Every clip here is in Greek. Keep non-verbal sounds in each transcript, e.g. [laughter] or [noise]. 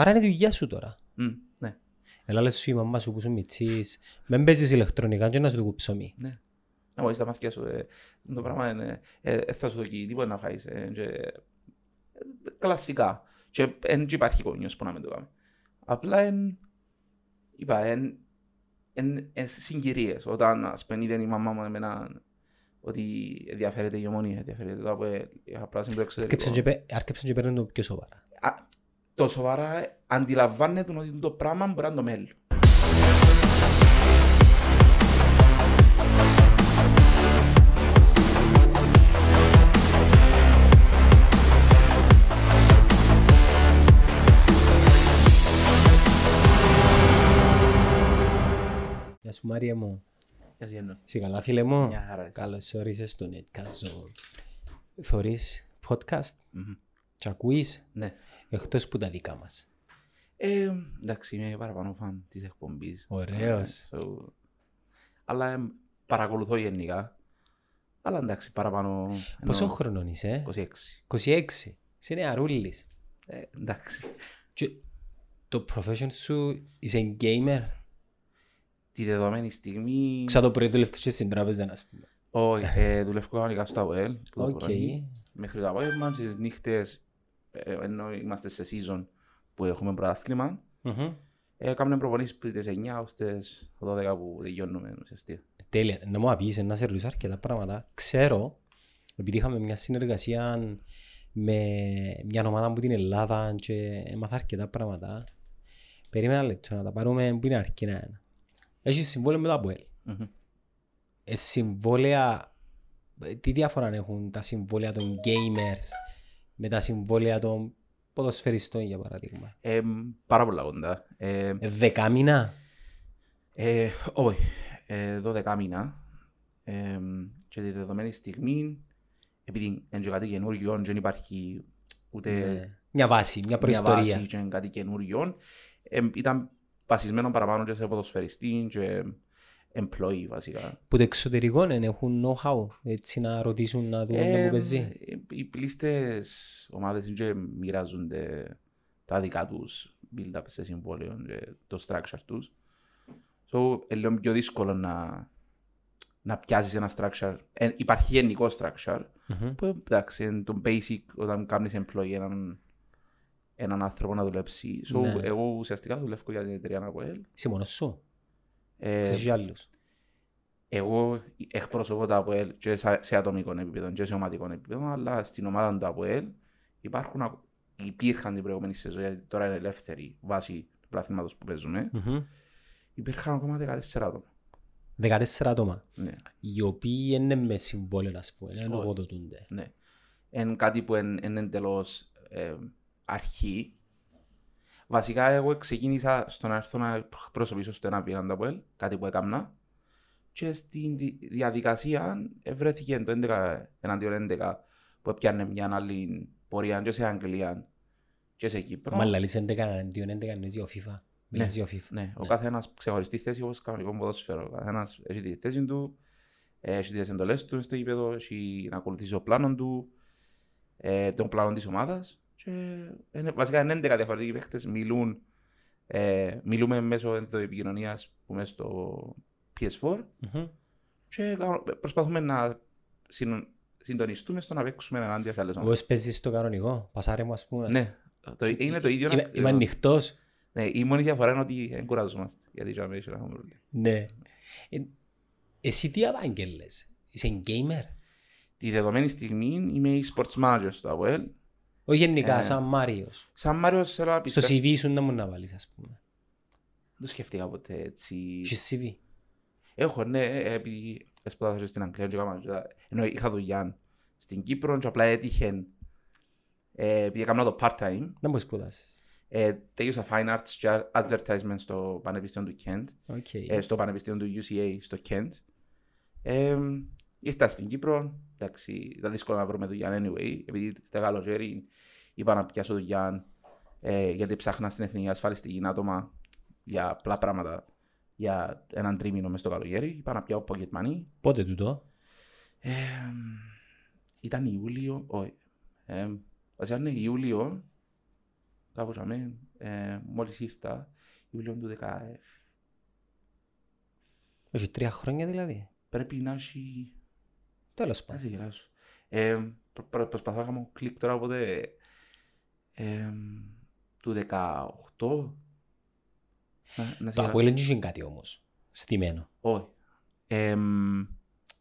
Άρα είναι η δουλειά σου τώρα. Μμ, ναι, Έλα λες σου η μαμά σου που σου μητσής, μην παίζεις ηλεκτρονικά και να σου το κουψωμί. ναι. Να μπορείς τα μαθηκιά σου, ε, το πράγμα είναι, ε, ε, θα σου δοκεί τίποτα να φάεις, ε, και, ε, κλασικά. Και δεν υπάρχει κόνιος που να μην το κάνει. Απλά εν, είπα, εν, εν, εν συγκυρίες. Όταν ας πούμε είδε η μαμά μου εμένα ότι ενδιαφέρεται η ομονία, ενδιαφέρεται το ΑΠΟΕΛ, είχα πράσινο το Άρκεψαν εξωτερικό. και πέ- Άρκεψαν και παίρνουν το πιο σοβαρά. Α, το σοβαρά αντιλαμβάνεται ότι το πράγμα μπορεί να είναι το μέλλον. Γεια σου Μάρια μου. Γεια σου, Γιάννο. Είσαι καλά φίλε μου; Μια χαρά είσαι. Καλώς όρισες στο Netcast Zone. Θωρείς podcast; Μμμ. και ακούεις Ναι. Εκτός που τα δικά μας. Ε, εντάξει, είμαι παραπάνω φαν της εκπομπής. Ωραίος. Ε, so, αλλά ε, παρακολουθώ γενικά. Αλλά εντάξει, παραπάνω... Πόσο εννοώ χρονών είσαι, 26. 26. Είσαι νεαρούλης. Ε, εντάξει. Και το profession σου είσαι gamer; Τη δεδομένη στιγμή... Ξα το πρωί δουλεύεις και στην τράπεζα, ας πούμε. Όχι, ε, δουλεύω κανονικά στο ΑΠΟΕΛ. στο Οκ. πρωί, Μέχρι το απόγευμα, στις νύχτες, ε, ενώ είμαστε σε season που έχουμε πρωτάθλημα, Μμμ. ε, κάνουμε προπονήσεις πριν τις 9 ως τις 12 που τελειώνουμε ουσιαστικά. Τέλεια. Να μου πεις να σε ρωτήσω αρκετά πράγματα. Ξέρω, επειδή είχαμε μια συνεργασία με μια ομάδα από την Ελλάδα και έμαθα αρκετά πράγματα. Περίμενα ένα λεπτό να τα πάρουμε που είναι αρκετά ένα. Έχεις συμβόλαιο με το ΑΠΟΕΛ. Μμμ. Ε, συμβόλαια, ε, τι διαφορά έχουν τα συμβόλαια των gamers με τα συμβόλαια των ποδοσφαιριστών για παράδειγμα. Ε, πάρα πολλά κοντά. Ε, Ε, δεκάμινα; Ε, όχι, ε, 12 μήνα. Ε, και τη δεδομένη στιγμή, επειδή είναι και κάτι καινούργιο, δεν υπάρχει ούτε Ναι. Μια βάση, μια μια προϊστορία. βάση και είναι κάτι καινούργιο, ε, ήταν βασισμένο παραπάνω και σε ποδοσφαιριστή και employee βασικά. Που το εξωτερικό δεν έχουν know-how, έτσι να ρωτήσουν να δουν Ε, που παίζει. ε, οι πλήστες ομάδες είναι και μοιράζονται τα δικά τους build-up σε συμβόλαιο και το structure τους. So, είναι λίγο πιο δύσκολο να, να πιάσεις ένα structure. Ε, υπάρχει γενικό structure Μμμ. που εντάξει είναι το basic όταν κάνεις employee έναν, έναν άνθρωπο να δουλέψει. So, Ναι. εγώ ουσιαστικά δουλεύω για την εταιρεία Αποέλ. Είσαι μόνος σου. Ε, Ξέρεις και άλλους. εγώ εκπροσωπώ το ΑΠΟΕΛ και σε σε ατομικό επίπεδο και σε ομαδικό επίπεδο, αλλά στην ομάδα του ΑΠΟΕΛ υπάρχουν, ακ- υπήρχαν την προηγούμενη σεζόν, γιατί τώρα είναι ελεύθερη βάση του πλαθήματος που παίζουμε, Μμμ. υπήρχαν ακόμα 14 άτομα. 14 άτομα. Ναι, Οι οποίοι είναι με συμβόλαιο, ας πούμε, είναι Όχι. λογοδοτούνται. ναι. Είναι κάτι που είναι, είναι εντελώς ε, αρχή. Βασικά εγώ ξεκίνησα στο να έρθω να προσωπήσω στο ένα βήνα του ΑΠΟΕΛ, κάτι που έκανα, και στην δι- διαδικασία βρέθηκε το 11 εναντίον 11 που έπιανε μια άλλη πορεία και σε Αγγλία και σε Κύπρο. Μα λαλείς 11 εναντίον 11 εννοείς για FIFA. Μιλάς για FIFA. Ναι, ο καθένας ξεχωριστή θέση όπως κανονικό ποδόσφαιρο. Ο καθένας έχει τη θέση του, έχει τις εντολές του στο γήπεδο, έχει να ακολουθήσει το πλάνος του, ε, τον πλάνο της ομάδας και είναι, βασικά είναι 11 διαφορετικοί παίχτες, μιλούν, ε, μιλούμε μέσω επικοινωνίας που μέσα στο PS4 Μμμ. και κα- προσπαθούμε να συν- συντονιστούμε στο να παίξουμε ενάντια σε άλλες ομάδες. Εγώ παίζεις στο κανονικό, πασάρε μου ας πούμε. Ναι, το, είναι το ίδιο. Είμαι, ακριβώς. είμαι ανοιχτός. Ναι, η μόνη διαφορά είναι ότι δεν κουραζόμαστε. Γιατί για μένα έχουμε πρόβλημα. Ναι. Ε, εσύ τι απάγγελες, είσαι gamer; Τη δεδομένη στιγμή είμαι e-sports manager στο AWL. Όχι γενικά, Ε, σαν Μάριος. Σαν Μάριος θέλω να Στο πιστεύω... CV σου να μου να βάλεις ας πούμε. Δεν το σκέφτηκα ποτέ έτσι. Έχεις CV. Έχω, ναι, ε, επειδή σπουδάσα στην Αγγλία και έκανα και τα- ενώ είχα δουλειά στην Κύπρο και απλά έτυχε ε, επειδή έκανα το part-time. Να μου σπουδάσεις. Ε, τέλειωσα fine arts και advertisement στο Πανεπιστήμιο του Kent. OK. ε, στο Πανεπιστήμιο του UCA στο Kent. Ε, ήρθα στην Κύπρο, εντάξει, ήταν δύσκολο να βρούμε δουλειά anyway, επειδή στα καλοκαίρι είπα να πιάσω δουλειά ε, γιατί ψάχνα στην εθνική ασφαλιστική άτομα για απλά πράγματα για έναν τρίμηνο μες στο καλοκαίρι. Είπα να πιάω pocket money. Πότε τούτο; Ε, ήταν Ιούλιο, όχι. Ε, βασικά είναι Ιούλιο, κάπως αμέ, ε, μόλις ήρθα, Ιούλιο του 17. Όχι τρία χρόνια δηλαδή. Πρέπει να έχει... Τέλος Να πάντων. σε γελάσω. Ε, προ- προ- προσπαθώ να κάνω κλικ τώρα, οπότε... Ε, του 18. Να, να σε Το γελάσω. Αποέλ δεν είχε κάτι όμως. Στημένο. Όχι. Εμ,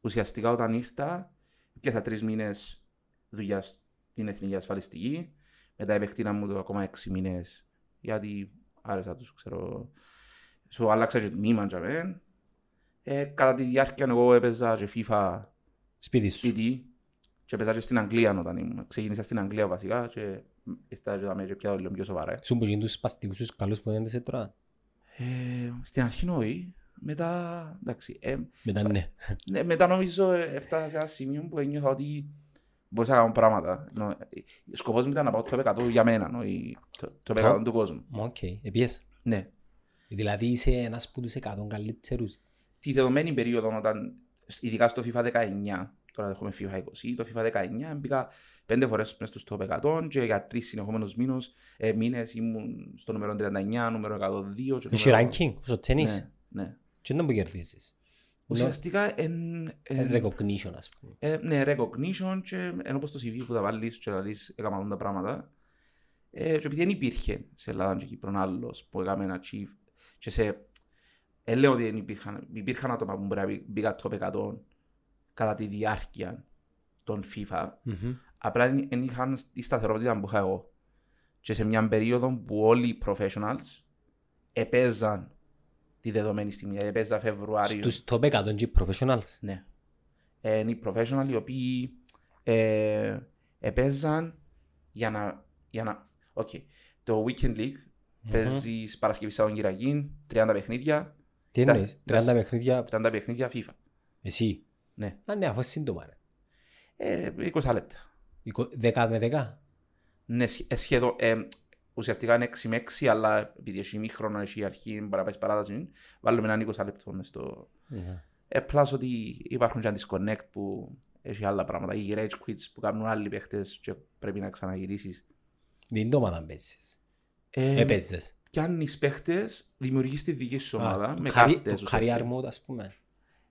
ουσιαστικά όταν ήρθα, πιάσα τρεις μήνες δουλειά στην Εθνική Ασφαλιστική. Μετά επεκτείνα μου το ακόμα έξι μήνες γιατί άρεσα τους, ξέρω. Σου άλλαξα και τμήμα για μεν. Ε, κατά τη διάρκεια εγώ έπαιζα και FIFA Σπίτι σου. σπίτι και έπαιζα και στην Αγγλία όταν ήμουν. Ξεκίνησα στην Αγγλία βασικά και ήρθα και δάμε και πια λίγο πιο σοβαρά. ε. Σου που γίνουν τους σπαστικούς τους καλούς που δεν σε τώρα; Ε, στην αρχή όχι. Μετά, εντάξει, ε, Μετά ναι. Ναι, μετά νομίζω ε, έφτασα σε ένα σημείο που ένιωθα ότι μπορούσα να κάνω πράγματα. Νο, ε, σκοπός μου ήταν να πάω το 100 για μένα, νο, η- το, το 100 του κόσμου. Μα οκ. Επίσης. Ναι. Δηλαδή είσαι ένας από τους 100 καλύτερους. Τη δεδομένη περίοδο όταν, ειδικά στο FIFA 19, τώρα έχουμε FIFA 20, το FIFA 19 μπήκα πέντε φορές μες στους top 100 και για τρεις συνεχόμενους μήνους, ε, μήνες ήμουν στο νούμερο 39, νούμερο 102 και Έχει νούμερο- ranking στο τέννις. Ναι, ναι. Και δεν που κερδίζεις; Ουσιαστικά εν, εν, Recognition ας πούμε. Ε, ναι, recognition και ενώ πως το CV που θα βάλεις και θα λύσεις έκανα όλα τα πράγματα. Ε, και επειδή δεν υπήρχε σε Ελλάδα και Κύπρο άλλος που έκαμε ένα chief και σε... Ε, λέω ότι δεν υπήρχαν, υπήρχαν άτομα που μπορεί να μπει- μπήκα top 100 κατά τη διάρκεια των FIFA. Μμμ. Απλά δεν είχαν τη σταθερότητα που είχα εγώ. Και σε μια περίοδο που όλοι οι professionals επέζαν τη δεδομένη στιγμή. Δηλαδή Επέζα Φεβρουάριο. Στους top 100 και οι professionals. Ναι. Ε, είναι οι professional οι οποίοι ε, επέζαν για να... Για να... Okay. Το Weekend League παίζεις Παρασκευή Σαββατοκυριακή, 30 παιχνίδια, Τι Τα- εννοείς; 30 τα- παιχνίδια 30 παιχνίδια FIFA. εσύ; Ναι. Α, ναι, αφού είναι σύντομα ρε. Ε, 20 λεπτά. Εικο- Δέκα με δέκα. Ναι, σχε- ε, σχεδόν, ε, ουσιαστικά είναι 6 με 6, αλλά επειδή έχει μήχρονο, έχει αρχή, μπορεί να πάει παράταση, βάλουμε έναν 20 λεπτό μες στο... Ναι. Ε, plus ότι υπάρχουν και disconnect που έχει άλλα πράγματα, ή rage quits που κάνουν άλλοι παίχτες και πρέπει να ξαναγυρίσεις. Δεν το ομάδα παίζεις. Ε, Έπαιζες. πιάνεις παίχτες, δημιουργείς τη δική σου ομάδα Α, με το καρι- κάρτες. Το career mode ας πούμε.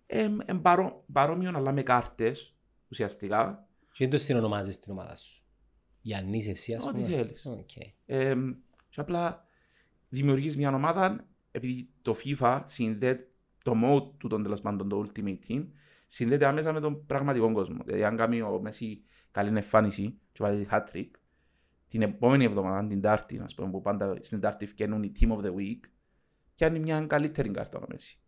Ε, ε, παρό, παρόμοιο αλλά με κάρτες ουσιαστικά. Και δεν το συνονομάζεις την ομάδα σου. Η ανήσευση ας Ό,τι πούμε. θέλεις. Οκ. Ε, και απλά δημιουργείς μια ομάδα επειδή το FIFA συνδέεται το mode του των τέλος πάντων το Ultimate Team συνδέεται άμεσα με τον πραγματικό κόσμο. Δηλαδή αν κάνει ο Μέσι καλή εμφάνιση και βάλει hat-trick την επόμενη εβδομάδα, την Τετάρτη, ας πούμε, που πάντα στην Τετάρτη φτιάχνουν οι Team of the Week και αν είναι μια καλύτερη κάρτα ο Μέσι.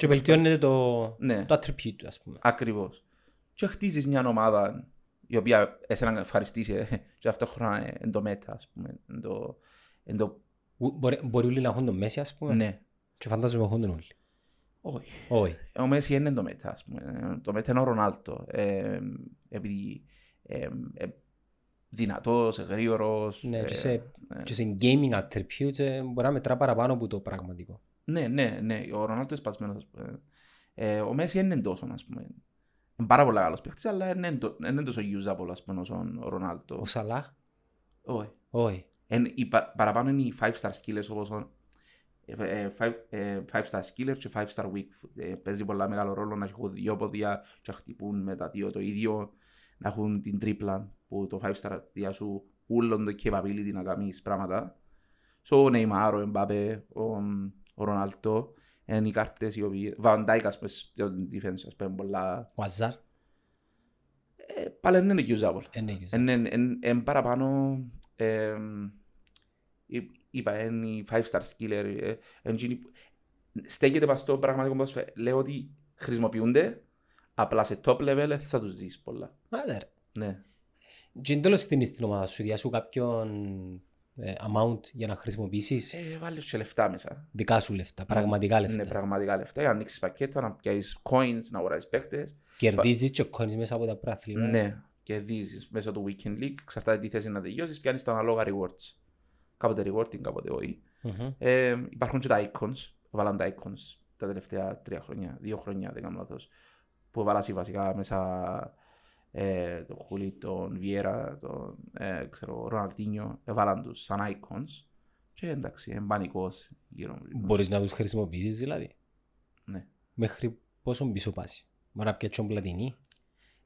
Και βελτιώνεται το, Ναι. το attribute του ας πούμε. Ακριβώς. Και χτίζεις μια ομάδα η οποία εσένα να ευχαριστήσει ε, και ταυτόχρονα ε, εν το μέτα, ας πούμε. Εν το, εν το, Ου- Μπορεί, μπορεί όλοι να έχουν τον Μέση ας πούμε; ναι. Και φαντάζομαι έχουν τον όλοι. Όχι. Όχι. Ο Μέση είναι το μέτα, ας πούμε. Ε, Το μέτα είναι ο Ρονάλτο. Ε, επειδή ε, ε, δυνατός, γρήγορος. Ναι, ε, και σε, ε, και σε gaming attributes ε, μπορεί να μετρά παραπάνω από το πραγματικό. Ναι, ναι, ναι. Ο Ρονάλτο είναι σπασμένος. ας πούμε. Ε, ο Μέση είναι τόσο, ας πούμε. Είναι πάρα πολύ καλός παίχτης, αλλά είναι το- είναι τόσο usable, ας πούμε, όσο ο Ρονάλτο. Ο Σαλάχ; Όχι. Όχι. Εν, οι πα- παραπάνω είναι οι 5 star skillers όπως ο, ε, ε, five, ε, five star skiller και 5 star weak foot. Ε, παίζει πολλά μεγάλο ρόλο να έχουν δύο πόδια και να χτυπούν με τα δύο το ίδιο, να έχουν την τρίπλα που το 5 star διά σου ούλον το capability να κάνεις πράγματα. So, ο Neymar, ο Mbappé, ο, ο Ρονάλτο, είναι οι κάρτες οι οποίοι... Van Dijk, ας πούμε, στο defense, ας πούμε, πολλά... Ο Αζάρ. Ε, πάλι δεν είναι usable. Ε, ναι, usable. Εν, εν, εν, εν παραπάνω, εμ, εί- είπα, είναι η 5 star skiller. ε, εν τζίνι που- στέκεται πας στο πραγματικό ποδόσφαιρο. Λέω ότι χρησιμοποιούνται, απλά σε top level δεν θα τους δεις πολλά. Άντε, ρε. Ναι. Και εν τέλος στείνεις την ομάδα σου, διάσου κάποιον ε, amount για να χρησιμοποιήσεις Ε, βάλεις και λεφτά μέσα. δικά σου λεφτά, πραγματικά λεφτά. Ναι, πραγματικά λεφτά. Για να ανοίξεις πακέτα, να πιάσεις coins, να αγοράσεις παίκτες. Κερδίζεις και coins μέσα από τα πράθλημα. Ναι, και δίζεις μέσω του Weekend League. Εξαρτάται τι θέση να τελειώσεις, πιάνεις τα αναλόγα rewards. Κάποτε rewarding, κάποτε όχι. Μμμ. Ε, υπάρχουν και τα icons, βάλαν τα icons τα τελευταία τρία χρόνια, δύο χρόνια δεν κάνω λάθος, που βάλασαι βασικά μέσα ε, τον Χουλί, τον Βιέρα, τον ε, ξέρω, Ροναλτίνιο, έβαλαν τους σαν icons Και εντάξει, είναι πανικός γύρω μου. Μπορείς να τους χρησιμοποιήσεις δηλαδή; Ναι. Μέχρι πόσο πίσω πάσει. Μπορεί να πιέτσουν πλατινή;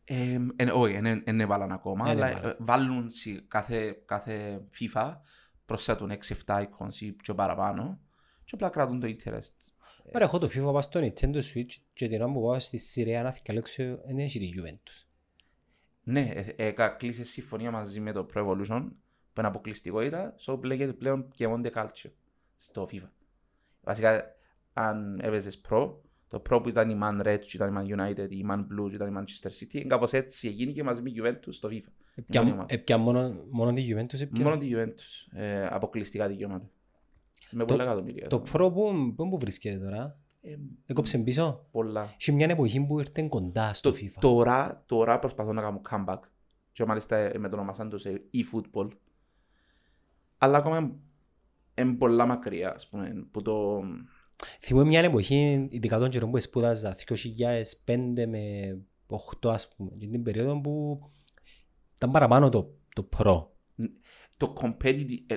Ε, ε, όχι, δεν έβαλαν ακόμα, Εν αλλά έβαλαν. ε, βάλουν σε κάθε, κάθε FIFA προσθέτουν 6-7 εικόνες ή πιο παραπάνω και απλά κρατούν το interest. Ωραία, έχω το FIFA πάω στο Nintendo Switch και την ώρα που πάω στη Συρία να θυκαλέξω δεν έχει τη Juventus. Ναι, ε, ε, κλείσες συμφωνία μαζί με το Pro Evolution που είναι αποκλειστικότητα, so λέγεται πλέον και Monte Calcio στο FIFA. Βασικά, αν έπαιζες Pro, το Pro που ήταν η Man Red, και ήταν η Man United, η Man Blue, και ήταν η Manchester City, είναι κάπως έτσι έγινε και μαζί με η Juventus στο FIFA. Έπια- Μόνη ομάδα. Έπια μόνο, μόνο τη Juventus έπια; Μόνο τη Juventus, ε, αποκλειστικά δικαιώματα. Με πολλά εκατομμύρια. Το Pro που, που, που βρίσκεται τώρα; Ε, Έκοψε πίσω. πολλά. Είχε μια εποχή που ήρθε κοντά στο Το- FIFA. Τώρα, τώρα προσπαθώ να κάνω comeback. Και μάλιστα ε, με το ονομασάν το σε e-football. Αλλά ακόμα είναι πολλά μακριά, ας πούμε, που το... Θυμούμαι μια εποχή, ειδικά τον καιρό που σπούδαζα, 2005 με 8 ας πούμε, και την περίοδο που ήταν παραπάνω το, το Pro. το competitive... Ε,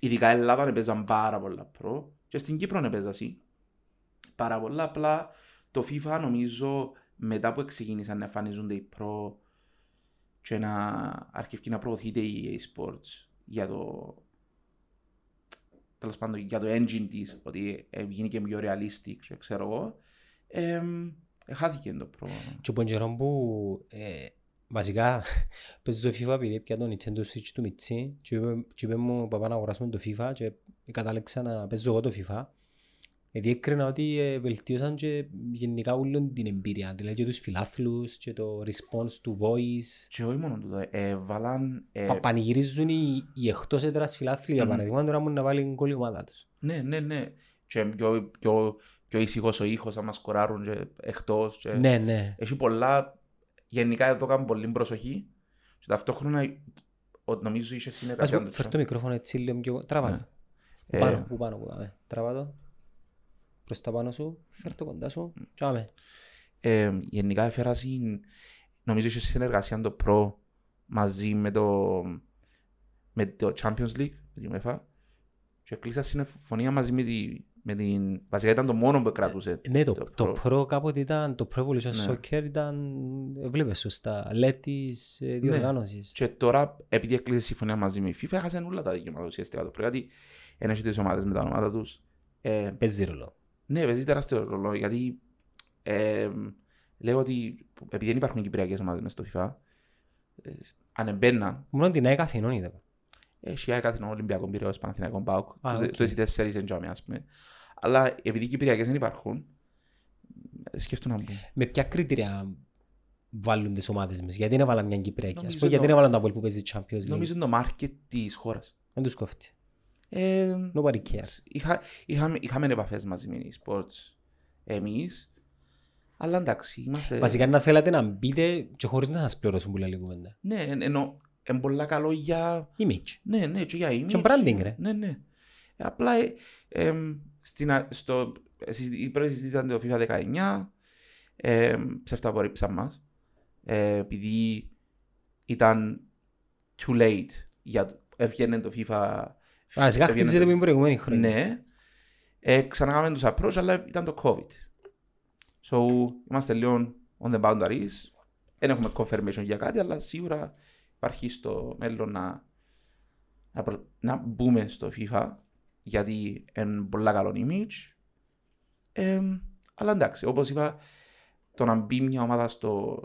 ειδικά η Ελλάδα παίζαν πάρα πολλά προ και στην Κύπρο παίζα εσύ. Πάρα πολλά, απλά το FIFA νομίζω μετά που ξεκίνησαν να εμφανίζονται οι προ και να αρχίσει να προωθείται η EA Sports για το τέλος πάντων για το engine της ότι ε, γίνει και πιο realistic και ξέρω εγώ εμ, ε, χάθηκε το προ Και από τον καιρό που ε, βασικά [laughs] παίζω το FIFA επειδή πια το Nintendo Switch του Μιτσί και είπε, και είπε μου παπά να αγοράσουμε το FIFA και κατάλεξα να παίζω εγώ το FIFA γιατί έκρινα ότι ε, βελτίωσαν και γενικά όλη την εμπειρία δηλαδή και τους φιλάθλους και το response του voice και όχι μόνο τούτο, ε, βάλαν ε, Πα- πανηγυρίζουν οι, οι εκτός έδρας φιλάθλοι για Μμμ. παράδειγμα τώρα μου να βάλει γκολ η ομάδα τους Ναι, ναι, ναι. Και πιο, πιο, πιο ήσυχος ο ήχος, άμα σκοράρουν και εκτός. Και... Ναι, ναι. Έχει πολλά, γενικά εδώ κάνουν πολύ προσοχή και ταυτόχρονα ο- νομίζω είχε Ας συνεργασία. πούμε, φέρ το μικρόφωνο έτσι λίγο πιο... Τραβά το. Πού Ε. πάνω, πού πάνω, πού πάμε. Τραβά το. Προς τα πάνω σου, φέρ το κοντά σου. Τσάμε. Ε, γενικά έφερα συν, νομίζω είχε συνεργασία το Pro μαζί με το, με το Champions League, με τη UEFA και κλείσα συμφωνία μαζί με, τη, με την... Βασικά ήταν το μόνο που κρατούσε. Ναι, το, Το το Pro. Pro κάποτε ήταν, το Pro Evolution Ναι. Soccer ήταν, ε, βλέπεις σωστά, λέτης ε, διοργάνωσης. Και τώρα, επειδή έκλεισε συμφωνία μαζί με η FIFA, έχασαν όλα τα δικαιώματα ουσιαστικά το Pro, γιατί δεν έχει τις ομάδες με τα ονόματα τους. Ε, Παίζει ρόλο. Ναι, παίζει τεράστιο ρόλο, γιατί ε, λέω ότι επειδή δεν υπάρχουν κυπριακές ομάδες μες στο FIFA, ε, αν εμπαίναν, Μόνο την ΑΕΚ Αθηνών είδα. έχει η κάθε Ολυμπιακό Πυραιός, Παναθηναϊκό Πάουκ, Α, το- οκ. το εσύ τέσσερις εντζάμια, ας πούμε. Αλλά επειδή οι κυπριακές δεν υπάρχουν, ε, σκέφτομαι να μπουν. Με ποια κριτήρια βάλουν τις ομάδες μας. Γιατί δεν βάλαν μια Κυπριακή. Ας Νομίζω πούμε, γιατί το- δεν βάλαν το Απόελ που παίζει Champions League; Νομίζω είναι το market της χώρας. Δεν τους κόφτει. Ε, Nobody cares. Είχα, είχαμε, είχαμε επαφές μαζί με οι sports εμείς. Αλλά εντάξει, είμαστε... Βασικά να θέλατε να μπείτε και χωρίς να σας πληρώσουν που λέει κουβέντα. Ναι, εν- ενώ είναι πολλά καλό για... Image. Ναι, ναι, και για image. Και branding, ρε. Ναι, ναι. Ε, Απλά ε, εμ, στην, α- στο, εσείς- οι πρώτοι συζήτησαν το FIFA 19, ε, σε αυτό απορρίψαν μας, ε, επειδή ήταν too late για έβγαινε το FIFA. Βασικά έβγαινε χτίζεται το- με την προηγούμενη χρόνια. Ναι. Ε, ξανακάμε τους approach, αλλά ήταν το COVID. So, είμαστε λίγο on the boundaries. Δεν έχουμε confirmation για κάτι, αλλά σίγουρα υπάρχει στο μέλλον να, να, προ- να μπούμε στο FIFA, γιατί είναι πολλά καλό image. Ε, αλλά εντάξει, όπως είπα, το να μπει μια ομάδα στο,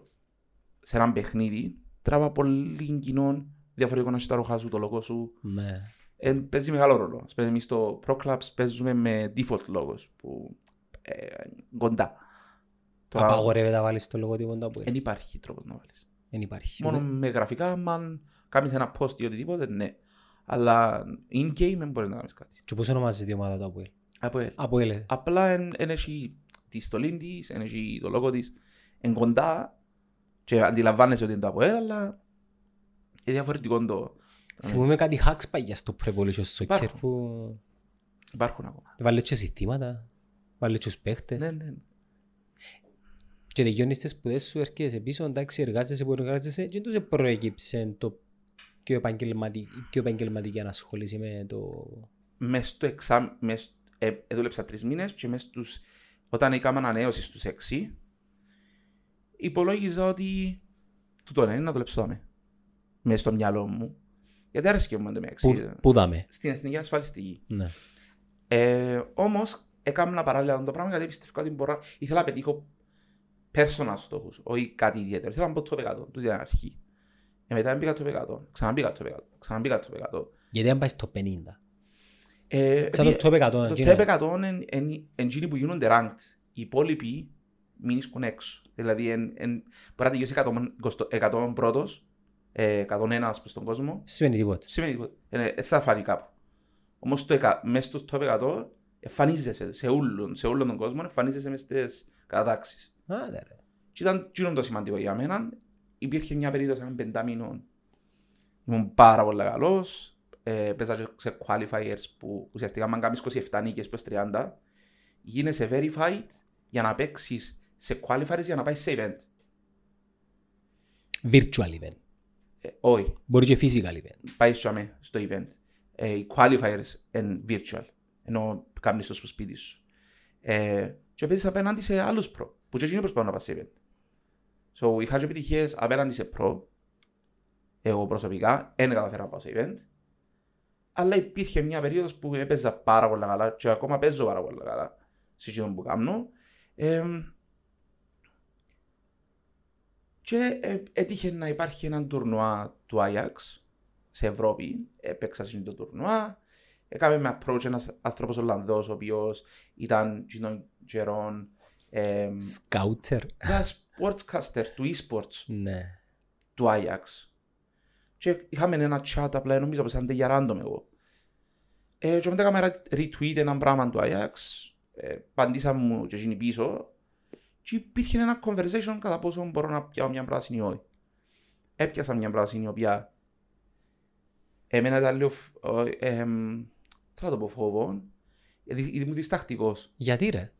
σε ένα παιχνίδι, τράβα πολύ κοινό, διαφορετικό να έχει τα ρούχα σου, το λόγο σου, Ναι. Ε, παίζει μεγάλο ρόλο. Ας πούμε, εμείς στο Pro Clubs παίζουμε με default logos που ε, κοντά. Τώρα Απαγορεύεται να βάλεις το λογότυπο του Απόελ. δεν υπάρχει τρόπος να βάλεις. Δεν υπάρχει. Μόνο με γραφικά, αν κάνεις ένα post ή οτιδήποτε, ναι. Αλλά in-game δεν μπορείς να κάνεις κάτι. Και πώς ονομάζεται η ομάδα του Απόελ. Από, Απόελ. ε. απλά εν, εν έχει τη στολή της, εν έχει το λόγο της, εν κοντά και αντιλαμβάνεσαι ότι είναι το από αλλά είναι διαφορετικό το... Θυμούμαι κάτι hacks παγιά στο Prevolution Soccer Υπάρχουν. που Υπάρχουν ακόμα. βάλε και συστήματα, βάλε και τους παίχτες. Ναι, ναι. Και τελειώνεις τις σπουδές σου, έρχεσαι πίσω, εντάξει, εργάζεσαι που εργάζεσαι και τότε προέκυψε το πιο επαγγελματική, πιο επαγγελματική ανασχόληση με το μες στο εξάμ, μες, ε, ε, δούλεψα τρεις μήνες και μες στους, όταν έκανα ανανέωση στους έξι, υπολόγιζα ότι τούτο είναι να δουλέψω δάμε. Μες στο μυαλό μου. Γιατί άρεσε και μου εντωμεταξύ. Πού, πού δάμε. Στην εθνική ασφαλιστική. Ναι. Ε, Όμως, έκανα παράλληλα το πράγμα γιατί πιστεύω ότι μπορώ, ήθελα να πετύχω personal στόχους, όχι κάτι ιδιαίτερο. Ήθελα να μπω το 100, του την αρχή. Ε, μετά πήγα το 100, ξαναμπήκα το 100, ξαναμπήκα το 100. Γιατί αν πάει στο 50. Ε, Σαν το πήγε- top 100. το εκείνο. top 100 είναι είναι εκείνοι που γίνονται ranked. Οι υπόλοιποι μείνουν έξω. Δηλαδή, εν, εν, μπορεί να τελειώσει 100, 100 πρώτος, ε, 101 προς τον κόσμο, Σημαίνει τίποτα. σημαίνει τίποτα. Ε, ε, θα φανεί κάπου. Όμως το εκα- μέσα στο top 100 εμφανίζεσαι σε όλον, σε όλον τον κόσμο, εμφανίζεσαι μες στις κατατάξεις. Άντε ρε. Και ήταν εκείνο το σημαντικό για μένα. Υπήρχε μια περίοδος έναν πεντάμινο. Ήμουν πάρα πολύ καλός. Ε, παίζα και σε qualifiers που ουσιαστικά αν κάνεις 27 νίκες προς 30 γίνεσαι verified για να παίξεις σε qualifiers για να πάεις σε event. Virtual event. Ε, όχι, Μπορεί και physical event. πάει στο, αμέ, στο event. Ε, οι qualifiers είναι virtual. Ενώ κάνεις το στο σπίτι σου. Ε, και παίζεις απέναντι σε άλλους προ. Που και εκείνοι προσπαθούν να πας σε event. So, είχα και επιτυχίες απέναντι σε προ. Εγώ προσωπικά δεν καταφέρα να πάω σε event. Αλλά υπήρχε μια περίοδος που έπαιζα πάρα πολύ καλά και ακόμα παίζω πάρα πολύ καλά σε εκείνο που κάνω. Ε, και ε, έτυχε να υπάρχει ένα τουρνουά του Ajax σε Ευρώπη. Έπαιξα σε αυτό το τουρνουά. Έκαμε με approach ένας άνθρωπος Ολλανδός ο οποίος ήταν κοινών καιρών ε, Scouter. ένα sportscaster του e-sports Ναι. του Ajax. Και είχαμε ένα chat απλά νομίζω πως ήταν για random εγώ. Ε, και μετά έκαμε retweet ένα πράγμα του Ajax. Ε, απαντήσαμε μου και εκείνοι πίσω. Και υπήρχε ένα conversation κατά πόσο μπορώ να πιάω μια πράσινη ή όχι. Έπιασα μια πράσινη η οποία εμένα ήταν λίγο φ- ο- εμ, θέλω να το πω φόβο. Γιατί ήμουν διστακτικός. Γιατί ρε;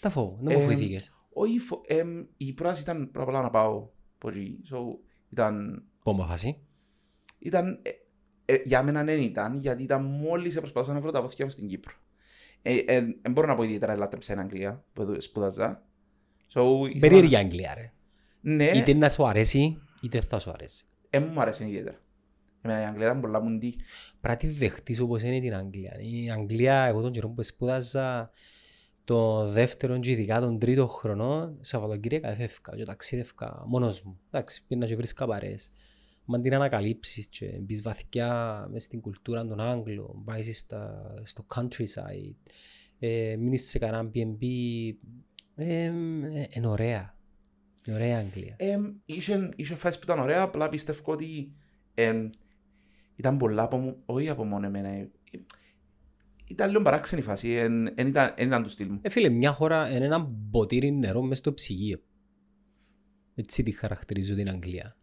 Τα φόβο. Δεν μου Ε, φοηθήκες. Όχι, φο- εμ, η πράσινη ήταν πρώτα απ' όλα να πάω από εκεί. So, ήταν Πόμπα φάση. ήταν, ε, ε, για μένα δεν ήταν, γιατί ήταν μόλις προσπαθούσα να βρω τα πόθηκια μου στην Κύπρο. Ε, ε, δεν μπορώ να πω ιδιαίτερα ελάτρεψα στην Αγγλία, που εδώ σπούδαζα. So, ήθελα- Περίεργη Αγγλία ρε. Ναι, Είτε να σου αρέσει, είτε θα σου αρέσει. ε, μου άρεσε ιδιαίτερα. Εμένα η Αγγλία ήταν πολλά μουντή. Πρέπει να τη δεχτείς όπως είναι την Αγγλία. Η Αγγλία, εγώ τον καιρό που σπούδαζα το δεύτερο και ειδικά τον τρίτο χρονό, Σαββατοκύριακα έφευκα και ταξίδευκα μόνος μου. Εντάξει, πήγαινα και βρίσκα παρέες. Μα την ανακαλύψεις και μπεις βαθιά μες στην κουλτούρα των Άγγλων, πάεις στα, στο countryside, ε, μείνεις σε κανένα B&B, ε, ε, είναι ωραία. Είναι ωραία η Αγγλία. Ε, είχε, είχε φάσεις που ήταν ωραία, απλά πιστεύω ότι ε, ήταν πολλά από μου, όχι από μόνο εμένα. Ε, ήταν λίγο παράξενη η φάση, δεν ήταν, εν ήταν του στυλ μου. Ε, φίλε, μια χώρα είναι ένα ποτήρι νερό μες στο ψυγείο. Έτσι τη χαρακτηρίζω την Αγγλία.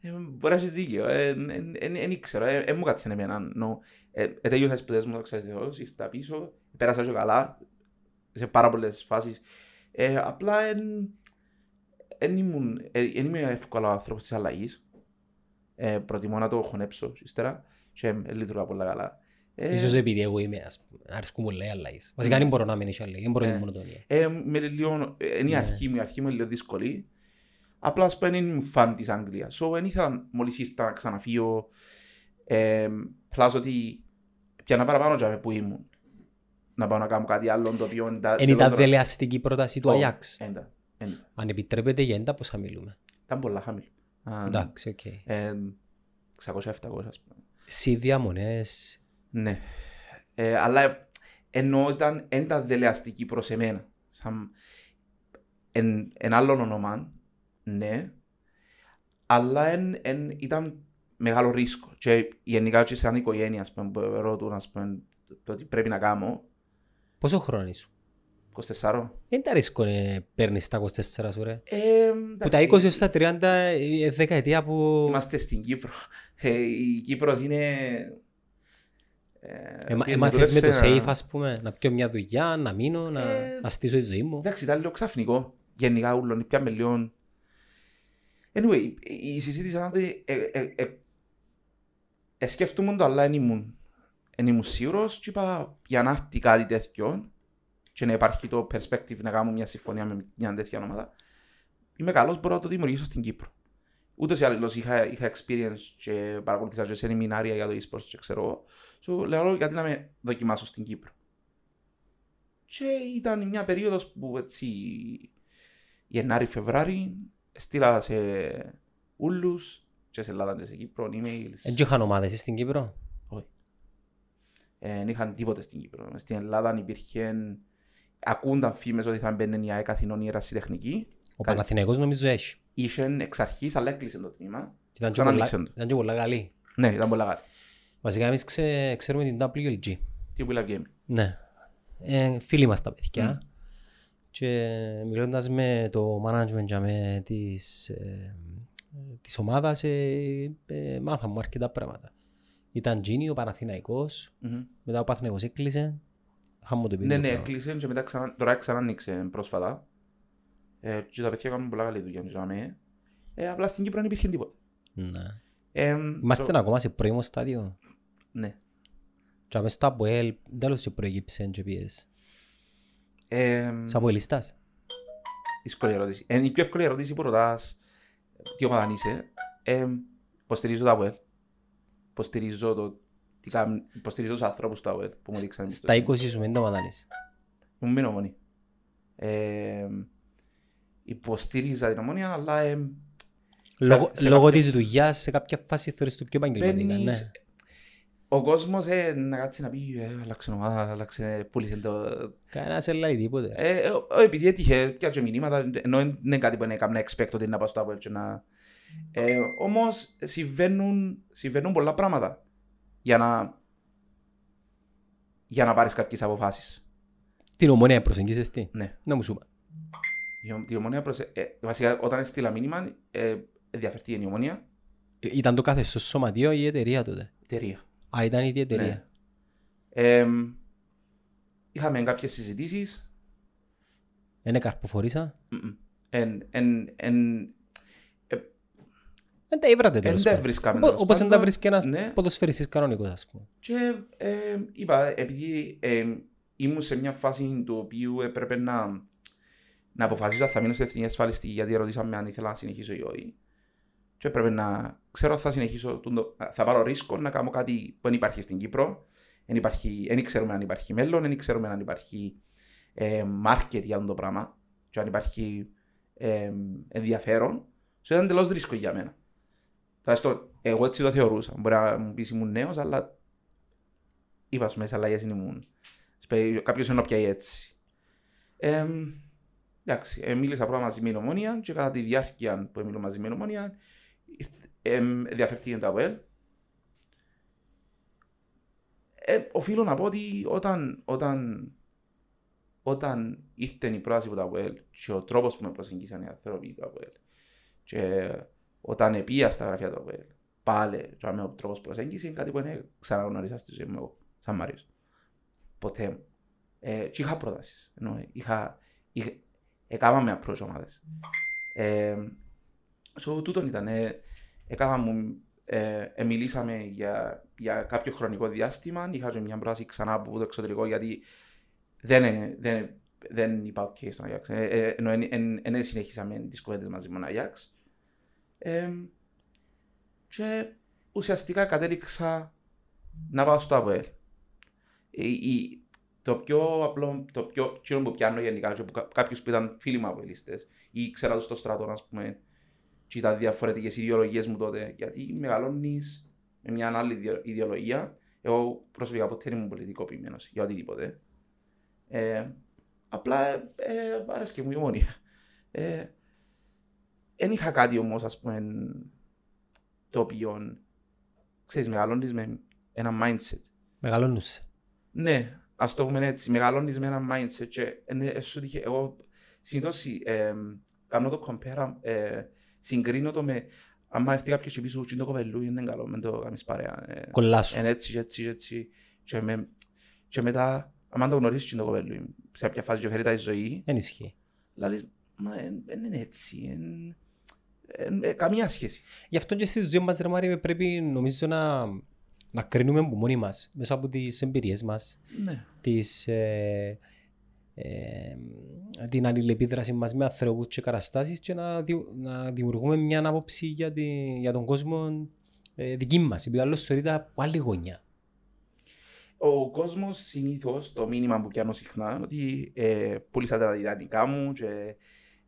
Ε, μπορεί να έχεις δίκιο, δεν ήξερα, δεν μου κάτσε εμένα. νο. Ε, ε, τέλειωσα τις σπουδές μου, το ξέρετε, ήρθα πίσω, πέρασα και καλά, σε πάρα πολλές φάσεις. Ε, απλά δεν ήμουν, ε, εν είμαι εύκολα ο άνθρωπος της αλλαγής. Ε, προτιμώ να το χωνέψω ύστερα και ε, λειτουργά πολύ καλά. Ε, Ίσως επειδή εγώ είμαι, ας πούμε, αρέσκουν μου λέει αλλαγής. Βασικά δεν μπορώ να μείνει σε αλλαγή, δεν μπορώ να Ε. είναι μονοτονία. Ε, με λίγο, ε, είναι η Ναι. αρχή μου, η αρχή μου είναι λίγο δύσκολη. Απλά ας πούμε δεν ήμουν φαν της Αγγλίας. So, δεν ήθελα μόλις ήρθα να ξαναφύγω. Ε, πλάς ότι πιάνα παραπάνω τζάμε που ήμουν. Να πάω να κάνω κάτι άλλο το οποίο... είναι τα- Εν ήταν τελειότερα- δελεαστική πρόταση του Όχι, Αγιάξ. Έντα, έντα. Αν επιτρέπετε για έντα πόσα μιλούμε; Ήταν πολλά χαμηλό. Α, Εντάξει, οκ. ε, 600-700 ας πούμε. Συν διαμονές, Ναι. Ε, αλλά ενώ ήταν, εν ήταν δελεαστική προς εμένα. Σαν, εν, εν άλλον όνομα, ναι. Αλλά εν, εν, ήταν μεγάλο ρίσκο. Και γενικά και σαν οικογένεια, ας πούμε, που ρωτούν, ας πούμε, το τι πρέπει να κάνω. Πόσο χρόνο σου. 24. Δεν τα ρίσκο να παίρνεις τα 24 σου ρε. Ε, Που τα 20 έως τα 30 ε, δεκαετία που... Είμαστε στην Κύπρο. Ε, η Κύπρος είναι... Ε, Έμα- πήγαινε, Έμαθες με το δούλεψε safe να- ας πούμε, να πιω μια δουλειά, να μείνω, να, Ε, να στήσω τη ζωή μου. Εντάξει, ήταν λίγο ξαφνικό. Γενικά ούλον, πια με λίγο... Anyway, η συζήτηση ήταν ότι ε, ε, ε, ε, σκέφτομαι το αλλά δεν ήμουν εν ήμουν σίγουρος και είπα για να έρθει κάτι τέτοιο και να υπάρχει το perspective να κάνω μια συμφωνία με μια τέτοια ομάδα είμαι καλός μπορώ να το δημιουργήσω στην Κύπρο. Ούτως ή άλλως είχα, είχα experience και παρακολουθήσα και σε σεμινάρια για το e-sports και ξέρω εγώ. So, λέω γιατί να με δοκιμάσω στην Κύπρο; Και ήταν μια περίοδος που έτσι Γενάρη-Φεβράρι στείλα σε ούλους και σε Ελλάδα και σε Κύπρο emails. Δεν είχαν ομάδες στην Κύπρο; Δεν είχαν τίποτε στην Κύπρο. Στην Ελλάδα υπήρχε ακούνταν φήμες ότι θα μπαίνουν η ΑΕΚ Αθηνών η Ερασιτεχνική. Ο Παναθηναϊκός νομίζω έχει. Είχε εξ αρχής αλλά έκλεισε το τμήμα. Ήταν και Ξανά πολλά- ανοίξαν το. ήταν και πολλά καλή. Ναι, ήταν πολλά καλή. Βασικά εμείς ξε- ξέρουμε την WLG. Τι που Game. Ναι. Ε, φίλοι μας τα παιδιά. Και μιλώντας με το management για με της, ε, της ομάδας, ε, ε, μάθαμε αρκετά πράγματα. Ήταν Τζίνι, ο Παναθηναϊκός, Μμμ. μετά ο Παναθηναϊκός έκλεισε. Είχαμε το Ναι, επίπεδο ναι, πράγμα. έκλεισε και μετά ξανά, τώρα ξανά ανοίξε πρόσφατα. Ε, και τα παιδιά κάνουν πολλά καλή δουλειά. και τζάμε. Ε, απλά στην Κύπρο δεν υπήρχε τίποτα. Ναι. Ε, Είμαστε το- ακόμα σε πρώιμο στάδιο. Ναι. Και αμέσως το ΑΠΟΕΛ, τέλος και προηγήψε και πιες. Ε, Σαν ΑΠΟΕΛιστάς. δύσκολη ερώτηση. Είναι η πιο εύκολη ερώτηση που ρωτάς τι ομάδα είσαι. Ε, υποστηρίζω το ΑΒΕΛ. Υποστηρίζω το... τι κάνουν- Υποστηρίζω τους ανθρώπους του ΑΒΕΛ που μου δείξαν Στα 20 σου μεν το μαδάνεις. Μου μείνω ομονή. Ε, υποστήριζα την ομονία, αλλά ε, Λόγω, σε λόγω κάποια- της δουλειάς σε κάποια φάση θεωρείς το πιο επαγγελματικά. μπαίνεις... Ναι. Ο κόσμος ε, να κάτσει να πει ε, άλλαξε ομάδα, άλλαξε, πούλησε το... Κανένας δεν λέει τίποτε. Ε, ε, ε, επειδή έτυχε πια και μηνύματα, ενώ δεν είναι κάτι που είναι έκανα expect ότι να πάω στο Apple και να... Ε, όμως συμβαίνουν, συμβαίνουν πολλά πράγματα για να, για να πάρεις κάποιες αποφάσεις. Την ομόνια προσεγγίζεις τι; Ναι. Να μου σου είπα. Η, ο- η ομονία προσε... ε, βασικά όταν έστειλα μήνυμα, ε, ενδιαφερθεί η ομονία, Ε, Ήταν το καθεστώς σωματείο ή η εταιρεία τότε; η εταιρεία. Α, ήταν η ίδια εταιρεία. Ναι. Ε, είχαμε κάποιες συζητήσεις. Είναι καρποφορήσα. Μμμ. Εν, εν, εν, Δεν τα ήβρατε εν τέλος δεν πάντων. βρίσκαμε Οπό- τέλος Όπως δεν τα πάντων. βρίσκει ένας Ναι. ποδοσφαιριστής κανονικός ας πούμε. Και ε, είπα, επειδή ε, ήμουν σε μια φάση του οποίου έπρεπε να, να αποφασίσω αν θα μείνω στην εθνική ασφάλιστη γιατί ρωτήσαμε αν ήθελα να συνεχίσω ή όχι. Και έπρεπε να ξέρω αν θα συνεχίσω, τούτο- θα πάρω ρίσκο να κάνω κάτι που δεν υπάρχει στην Κύπρο. Δεν, υπάρχει, δεν ξέρουμε αν υπάρχει μέλλον, δεν ξέρουμε αν υπάρχει ε, market για αυτό το πράγμα και αν υπάρχει ε, ενδιαφέρον. So ήταν τελώς ρίσκο για μένα. Τουλάχιστον εγώ έτσι το θεωρούσα. Μπορεί να μου πεις ήμουν νέος, αλλά είπα σου μέσα αλλαγές ήμουν. Σπε- Κάποιος είναι πιάει έτσι. Ε, εντάξει, ε, μίλησα πρώτα μαζί με την ομόνια και κατά τη διάρκεια που μίλω μαζί με την ομόνια ήρθε- ε, ενδιαφέρθηκε το ΑΒΕΛ. Ε, οφείλω να πω ότι όταν, όταν, όταν ήρθε η πρόταση από το ΑΒΕΛ και ο τρόπος που με προσεγγίσαν οι άνθρωποι του ΑΒΕΛ και όταν επία στα γραφεία του ΑΒΕΛ πάλι και με ο τρόπος προσέγγισης είναι κάτι που δεν ξαναγνώρισα στη ζωή μου εγώ, σαν Μάριος. Ποτέ μου. Ε, και είχα πρότασεις. Ενώ είχα, είχα, έκανα με approach ομάδες. Ε, so, τούτον ήταν. Ε, έκανα μου, ε, ε, μιλήσαμε για, για κάποιο χρονικό διάστημα. Είχα και μια πρόταση ξανά από το εξωτερικό γιατί δεν, ε, δεν, δεν είπα ok στον Αγιάξ. Ε, ε, ενώ δεν συνεχίσαμε τις κουβέντες μαζί με τον Αγιάξ. Ε, και ουσιαστικά κατέληξα να πάω στο ΑΒΕΛ. Ε, η- το πιο απλό, το πιο κοινό που πιάνω γενικά και που κα- κάποιους που ήταν φίλοι μου ΑΒΕΛιστές ή ξέρα τους στο στρατό, ας πούμε, και ήταν διαφορετικές ιδεολογίες μου τότε, γιατί μεγαλώνεις με μια άλλη ιδεο- ιδεολογία. Εγώ προσωπικά ποτέ δεν ήμουν πολιτικοποιημένος για οτιδήποτε. Ε, απλά ε, ε, άρεσκε μου η ομόνια. Ε, δεν είχα κάτι όμως, ας πούμε, το οποίο, ξέρεις, μεγαλώνεις με ένα mindset. Μεγαλώνουσε. Ναι, ας το πούμε έτσι, μεγαλώνεις με ένα mindset και ε, σου τύχε, εγώ συνήθως ε, κάνω το compare, ε, συγκρίνω το με αν έρθει κάποιος και πίσω σου το κοπελού είναι καλό, με το κάνεις παρέα. Ε, Κολλάσου. είναι έτσι και έτσι και έτσι και, με, και μετά, αν το γνωρίσεις και το κοπελού, σε κάποια φάση και φέρει τα η ζωή, Δεν ισχύει. λαλείς, μα δεν είναι έτσι, εν- εν- ε, καμία σχέση. Γι' αυτό και στη ζωή μας ρε Μάρη πρέπει νομίζω να, να κρίνουμε από μόνοι μας, μέσα από τις εμπειρίες μας, Ναι. τις, ε, ε, την αλληλεπίδραση μας με ανθρώπους και καταστάσεις και να, δη- να δημιουργούμε μια άποψη για, τη, για τον κόσμο ε, δική μας, επειδή άλλος θεωρείται από άλλη γωνιά. Ο κόσμος συνήθως το μήνυμα που πιάνω συχνά είναι ότι ε, πούλησα τα διδατικά μου και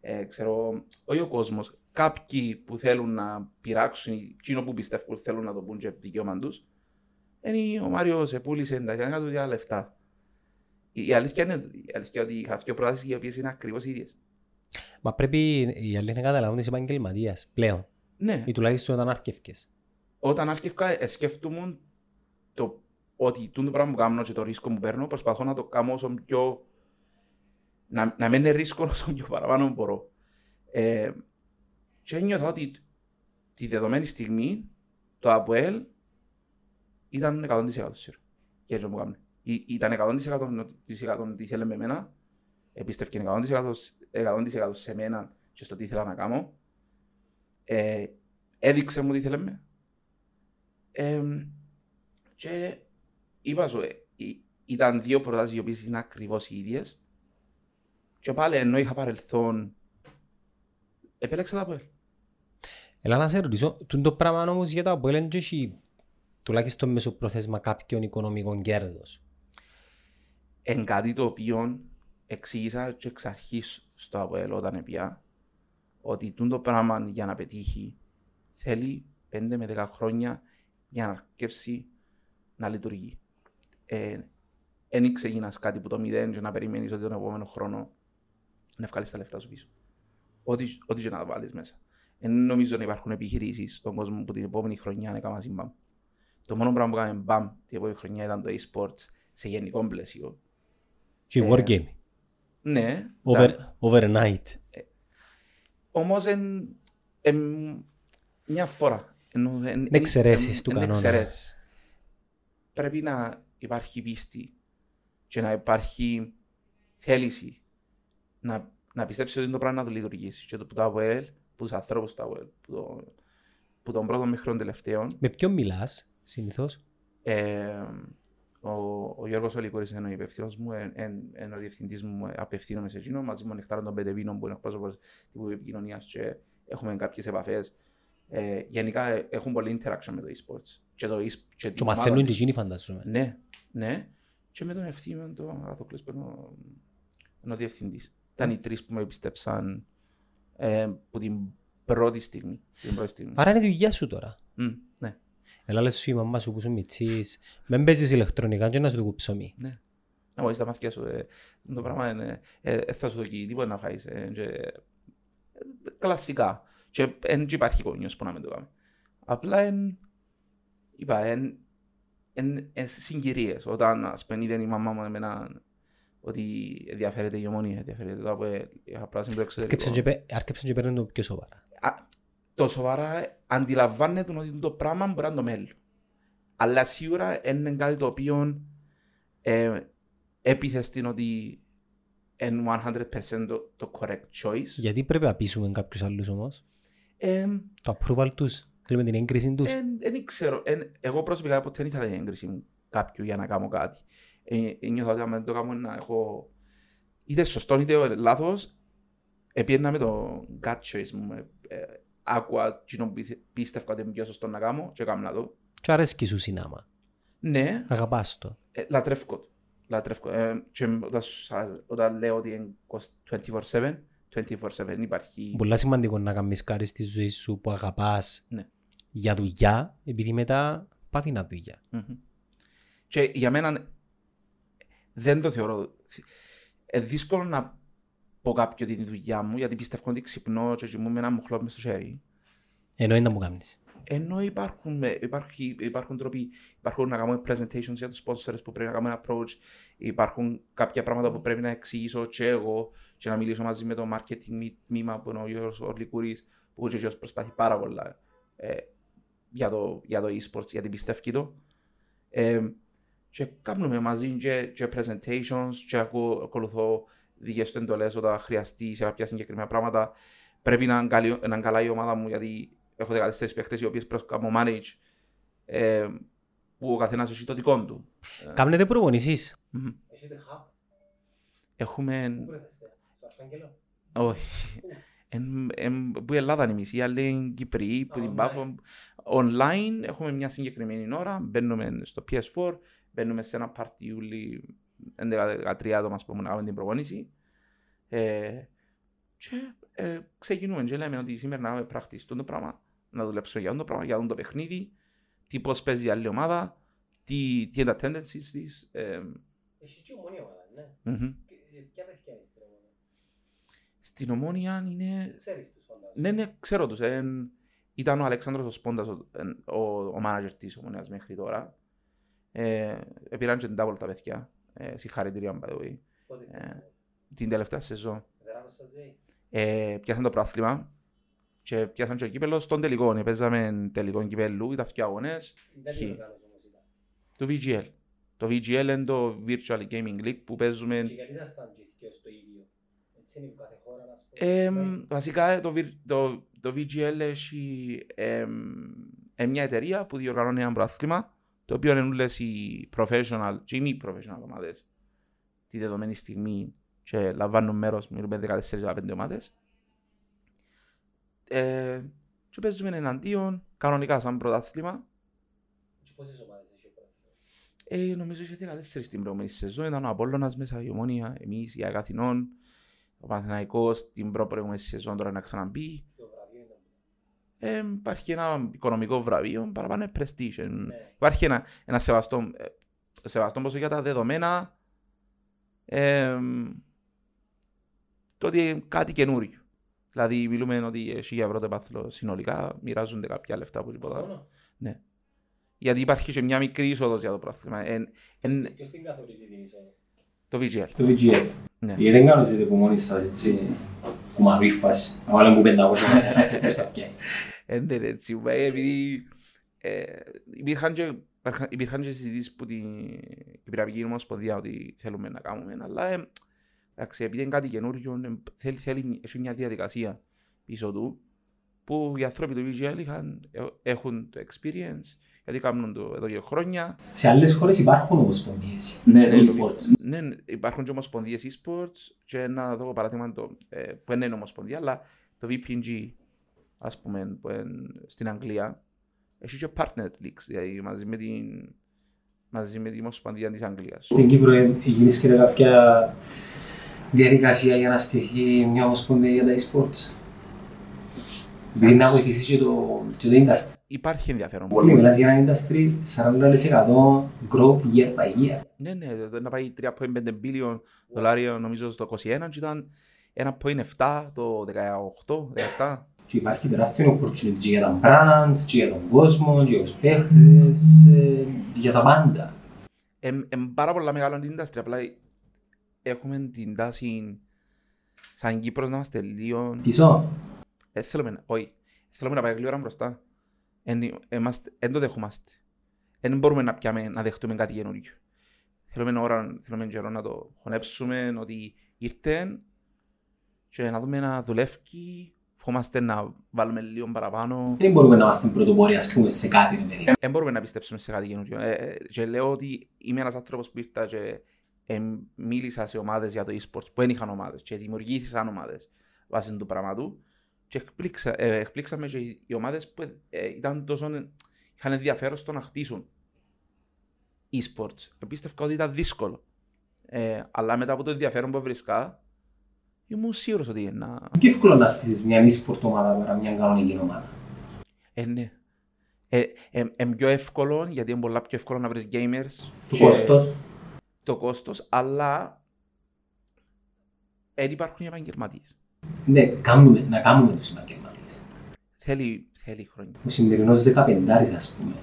ε, ξέρω, όχι ο κόσμος. Κάποιοι που θέλουν να πειράξουν, εκείνο που πιστεύουν ότι θέλουν να το πούν και δικαίωμα τους, είναι ο Μάριος πούλησε τα διδατικά του για λεφτά. Η, η αλήθεια είναι η αλήθεια ότι είχα δύο προτάσεις οι οποίες είναι ακριβώς ίδιες. Μα πρέπει οι άλλοι να καταλάβουν τις επαγγελματίας πλέον, Ναι, ή τουλάχιστον όταν άρκευκες. όταν άρχισα σκέφτομαι το ότι το πράγμα που κάνω και το ρίσκο που παίρνω, προσπαθώ να το κάνω όσο πιο. να, να μην είναι ρίσκο όσο πιο παραπάνω μπορώ. Ε, και ένιωθα ότι τη δεδομένη στιγμή το ΑΠΟΕΛ ήταν 100% σίγουρο. Και έτσι μου κάνω. Ή- Ήταν 100% ότι ήθελε με μένα, εμπίστευκε 100%, 100% σε μένα και στο τι ήθελα να κάνω. Ε, έδειξε μου τι ήθελε με. Ε, και είπα σου, ε, ή- ήταν δύο προτάσεις οι οποίες είναι ακριβώς οι ίδιες. Και πάλι ενώ είχα παρελθόν, επέλεξα τα ΑΠΟΕΛ. Έλα να σε ρωτήσω, τούτο το πράγμα όμως για το Αποέλ δεν έχει τουλάχιστον μεσοπρόθεσμα κάποιον οικονομικό κέρδος; Εν κάτι το οποίο εξήγησα και εξ αρχής στο ΑΠΟΕΛ όταν πια ότι τούτο το πράγμα για να πετύχει θέλει 5 με 10 χρόνια για να αρκέψει να λειτουργεί. Ε, Εν ξεκινάς κάτι που το μηδέν και να περιμένεις ότι τον επόμενο χρόνο να βγάλεις τα λεφτά σου πίσω. Ό,τι, ό,τι και να τα βάλεις μέσα. Εν νομίζω να υπάρχουν επιχειρήσεις στον κόσμο που την επόμενη χρονιά να κάνουν μπαμ. Το μόνο πράγμα που κάνουμε μπαμ την επόμενη χρονιά ήταν το e-sports σε γενικό πλαίσιο. Και Ε, wargame, Ναι, over, τα- overnight. όμως εν, εν, μια φορά. Εν, εν, εν, εξαιρέσεις εν- του εν κανόνα. εξαιρέσεις. Πρέπει να υπάρχει πίστη και να υπάρχει θέληση να, να πιστέψεις ότι το πράγμα να το λειτουργήσει. Και το που το ΑΒΕΛ, που τους ανθρώπους του ΑΒΕΛ, που, το, που τον πρώτο μέχρι τον τελευταίο, Με ποιον μιλάς συνήθως; ε, ο, ο Γιώργος Ολικούρης είναι ο υπευθύνος μου, εν, εν, εν ο διευθυντής μου ε, απευθύνομαι σε εκείνο, μαζί με τον Νεκτάρο τον Πεντεβίνο που είναι εκπρόσωπος τύπου επικοινωνίας και έχουμε κάποιες επαφές. Ε, γενικά ε, έχουν πολύ interaction με το e-sports. Και, το, e- και, Και την μαθαίνουν ομάδα και της. εκείνοι φαντάζομαι. Ναι, ναι. Και με τον ευθύνο τον Αγαθοκλής που είναι ο, είναι ο διευθυντής. Ήταν οι τρεις που με επιστέψαν ε, από την πρώτη στιγμή. Την πρώτη στιγμή. Άρα είναι η δουλειά σου τώρα. Μμ, ναι. Έλα λες σου η μαμά σου που σου μητσείς. Μην παίζεις ηλεκτρονικά και να σου το κουψωμί. Ναι. Να μπορείς τα μάτια σου. Ε, το πράγμα είναι, ε, ε, θα σου δοκεί τίποτα να φάεις. Ε, και, ε, κλασικά. Και δεν υπάρχει κόνιος που να μην το κάνει. Απλά εν, είπα, εν, εν, εν συγκυρίες. Όταν ας πούμε είδε η μαμά μου εμένα ότι ενδιαφέρεται η ομονία, ενδιαφέρεται το από είχα πράσινο το Άρκεψαν εξωτερικό. και πέ- Άρκεψαν και παίρνουν το πιο σοβαρά. Α, το σοβαρά αντιλαμβάνεται ότι το πράγμα μπορεί να είναι το μέλλον. Αλλά σίγουρα είναι κάτι το οποίο ε, έπιθε στην ότι είναι 100% το, το correct choice. Γιατί πρέπει να πείσουμε κάποιους άλλους όμως; Ε, Το approval τους; Θέλουμε την έγκριση τους; Δεν ξέρω. εν- εγώ προσωπικά ποτέ δεν ήθελα την έγκριση μου κάποιου για να κάνω κάτι. Ε, ε, νιώθω ότι άμα δεν το κάνω να έχω είτε σωστό είτε λάθος. Επίαινα με το gut choice μου. Ε, ε, άκουα εκείνο που πίθε- πίστευα ότι είναι πιο σωστό να κάνω και έκανα το. Και αρέσκει σου συνάμα. Ναι, Αγαπάς το. ε, λατρεύω το. Λατρεύω. Ε, και όταν, σας- όταν λέω ότι είναι 24-7, 24-7 δεν υπάρχει. Πολλά σημαντικό να κάνεις κάτι στη ζωή σου που αγαπάς Ναι. για δουλειά, επειδή μετά πάθει να δουλειά. Μμμ. Και για μένα δεν το θεωρώ. Ε, δύσκολο να πω κάποιο την δουλειά μου, γιατί πιστεύω ότι ξυπνώ και κοιμούμαι με ένα μοχλό μες στο χέρι. Ενώ είναι να μου κάνεις. Ενώ υπάρχουν, ε, υπάρχει, υπάρχουν τρόποι, υπάρχουν να κάνουμε presentations για τους sponsors που πρέπει να κάνουμε approach, υπάρχουν κάποια πράγματα που πρέπει να εξηγήσω και εγώ και να μιλήσω μαζί με το marketing τμήμα που είναι ο Γιώργος Ορλικούρης, που και ο Γιώργος προσπαθεί πάρα πολλά ε, για, το, για το e-sports, γιατί πιστεύει το. Ε, και κάνουμε μαζί και, και presentations και ακού- ακολουθώ δικές του εντολές όταν χρειαστεί σε κάποια συγκεκριμένα πράγματα. Πρέπει να είναι, καλή, να είναι καλά η ομάδα μου γιατί έχω 14 παίχτες οι οποίες πρέπει να κάνω manage. Ε, που ο καθένας έχει το δικό του. Κάμνετε προπονήσεις. Μμμ. Έχετε hub; Έχουμε... Πού βρεθέστε, στο Αρχάγγελο. Όχι. Εν, εν, που η Ελλάδα είναι η μισή, αλλά είναι Κυπροί, που Α, την online. Πάφο. Online έχουμε μια συγκεκριμένη ώρα, μπαίνουμε στο PS4, μπαίνουμε σε ένα παρτιούλι 11-13 άτομα ας πούμε, να κάνουμε την προπόνηση. Ε, και ε, ξεκινούμε και λέμε ότι σήμερα να κάνουμε practice το πράγμα, να δουλέψουμε για αυτό το πράγμα, για αυτό το παιχνίδι, τι πώς παίζει η άλλη ομάδα, τι, τι είναι τα tendencies της. Ε, Έχει και ομονία ομάδα, ναι. μμμ. Και, ε, Ποια παιδιά είναι στην ομονία. Στην Ομόνια είναι Ξέρεις τους φαντάζομαι. Ναι, ναι, ξέρω τους. Εν, ήταν ο Αλέξανδρος ο Σπόντας, ο, εν, ο, ο μάνατζερ της Ομονίας μέχρι τώρα. Ε, επήραν και την double τα παιδιά. Ε, συγχαρητήρια, by the way. Πότε Ε, την τελευταία σεζόν. Βεράνος σας λέει. Ε, πιάσαν το πρόθλημα και πιάσαν και το κύπελος στον τελικό. Ε, παίζαμε τελικό κυπέλου, ήταν αυτοί αγώνες. Δεν Χι. είναι οργάνωση όμως ήταν. Το VGL. Το VGL είναι το Virtual Gaming League που παίζουμε... Και γιατί ήσασταν και οι δυο στο ίδιο; Έτσι είναι που κάθε χώρα να πούμε. Εμ, βασικά το, Vir- το, το VGL έχει εμ, ε, μια εταιρεία που διοργανώνει ένα προάθλημα το οποίο είναι όλες οι professional και οι μη professional ομάδες τη δεδομένη στιγμή και λαμβάνουν μέρος μιλούμε 14-15 ομάδες ε, και παίζουμε εναντίον κανονικά σαν πρωτάθλημα Και πόσες ομάδες έχει ο πρωτάθλημα; ε, νομίζω είχε 14 στην προηγούμενη σεζόν ήταν ο Απόλλωνας μέσα η Ομόνια, εμείς η Αγαθινών ο Παναθηναϊκός την προ- προηγούμενη σεζόν τώρα να ξαναμπεί Το βραβείο ήταν. Ε, υπάρχει ένα οικονομικό βραβείο, παραπάνω είναι prestige. Ε, Ναι. Υπάρχει ένα, ένα σεβαστό, ε, σεβαστό ποσό για τα δεδομένα. Ε, το ότι είναι κάτι καινούριο. Δηλαδή, μιλούμε ότι έχει για ευρώ το επάθλο συνολικά, μοιράζονται κάποια λεφτά από τίποτα. Μόνο; Γιατί υπάρχει και μια μικρή είσοδος για το πρόθυμα. Εν, εν, Ποιος την καθορίζει την είσοδο. το VGL. Το VGL. Ναι. Γιατί δεν κάνετε από μόνοι σας έτσι κουμαρή φάση. Να βάλουμε που 500 μέτρα και ποιος θα φτιάει. Ε, δεν είναι έτσι, ε, επειδή ε, υπήρχαν και, υπήρχαν- υπήρχαν και συζητήσεις που την Κυπριακή Ομοσπονδία ότι θέλουμε να κάνουμε, αλλά ε, εντάξει, επειδή είναι κάτι καινούριο, ε, θέλει, θέλει έχει μια διαδικασία πίσω του, που οι άνθρωποι του VGL είχαν, ε, έχουν το experience, γιατί κάνουν το εδώ και χρόνια. Σε άλλες χώρες υπάρχουν ομοσπονδίες. Ναι, για το e-sports. Ναι, υπάρχουν και ομοσπονδίες e-sports και ένα δω παράδειγμα το, ε, που δεν είναι ομοσπονδία, αλλά το VPNG, ας πούμε, που είναι στην Αγγλία, έχει και partner leagues, δηλαδή μαζί με την, μαζί με την ομοσπονδία της Αγγλίας. Στην Κύπρο ε, γίνησκεται κάποια διαδικασία για να στηθεί μια ομοσπονδία για τα e-sports; Επειδή να βοηθήσει και το, και το industry. Υπάρχει ενδιαφέρον. Πολύ μιλάς για ένα industry 40% growth year by year. Ναι, ναι, το να πάει 3,5 billion δολάρια νομίζω στο 21 και ήταν 1,7 το 18, 17. Και υπάρχει τεράστιο opportunity και για τα brands, και για τον κόσμο, και για τους παίχτες, ε, για τα πάντα. Είναι πάρα πολλά μεγάλο την industry, απλά έχουμε την τάση σαν Κύπρος να είμαστε λίγο Πίσω, Δεν θέλουμε, όχι. Θέλουμε να πάει γλύωρα μπροστά. Δεν το δεχόμαστε. Δεν μπορούμε να, πιάμε, να δεχτούμε κάτι καινούργιο. Θέλουμε ώρα, θέλουμε καιρό να το χωνέψουμε ότι ήρθε και να δούμε να δουλεύει. Φοβόμαστε να βάλουμε λίγο παραπάνω. δεν μπορούμε να είμαστε πρωτοπόροι ας πούμε σε κάτι ρε παιδί. Δεν μπορούμε να πιστέψουμε σε κάτι καινούριο. Ε, ε, και λέω ότι είμαι ένας άνθρωπος που ήρθα και ε, μίλησα σε ομάδες για το e-sports που δεν είχαν ομάδες και δημιουργήθησαν ομάδες βάσει του πράγματου και εκπλήξα, ε, εκπλήξαμε και οι, οι ομάδες που ε, ήταν τόσο, είχαν ενδιαφέρον στο να χτίσουν e-sports. Επίστευκα ότι ήταν δύσκολο. Ε, αλλά μετά από το ενδιαφέρον που βρίσκα, ήμουν σίγουρος ότι είναι να, Και εύκολο να στήσεις μια e-sport ομάδα παρά μια κανονική ομάδα. Ε, ναι. Ε, ε, ε, πιο εύκολο, γιατί είναι πολλά πιο εύκολο να βρεις gamers. Το και κόστος, Το κόστος, αλλά δεν υπάρχουν οι επαγγελματίες. Ναι, κάνουμε, να κάνουμε τους επαγγελματίες. Θέλει, θέλει χρόνια. Ο σημερινός 15 ας πούμε.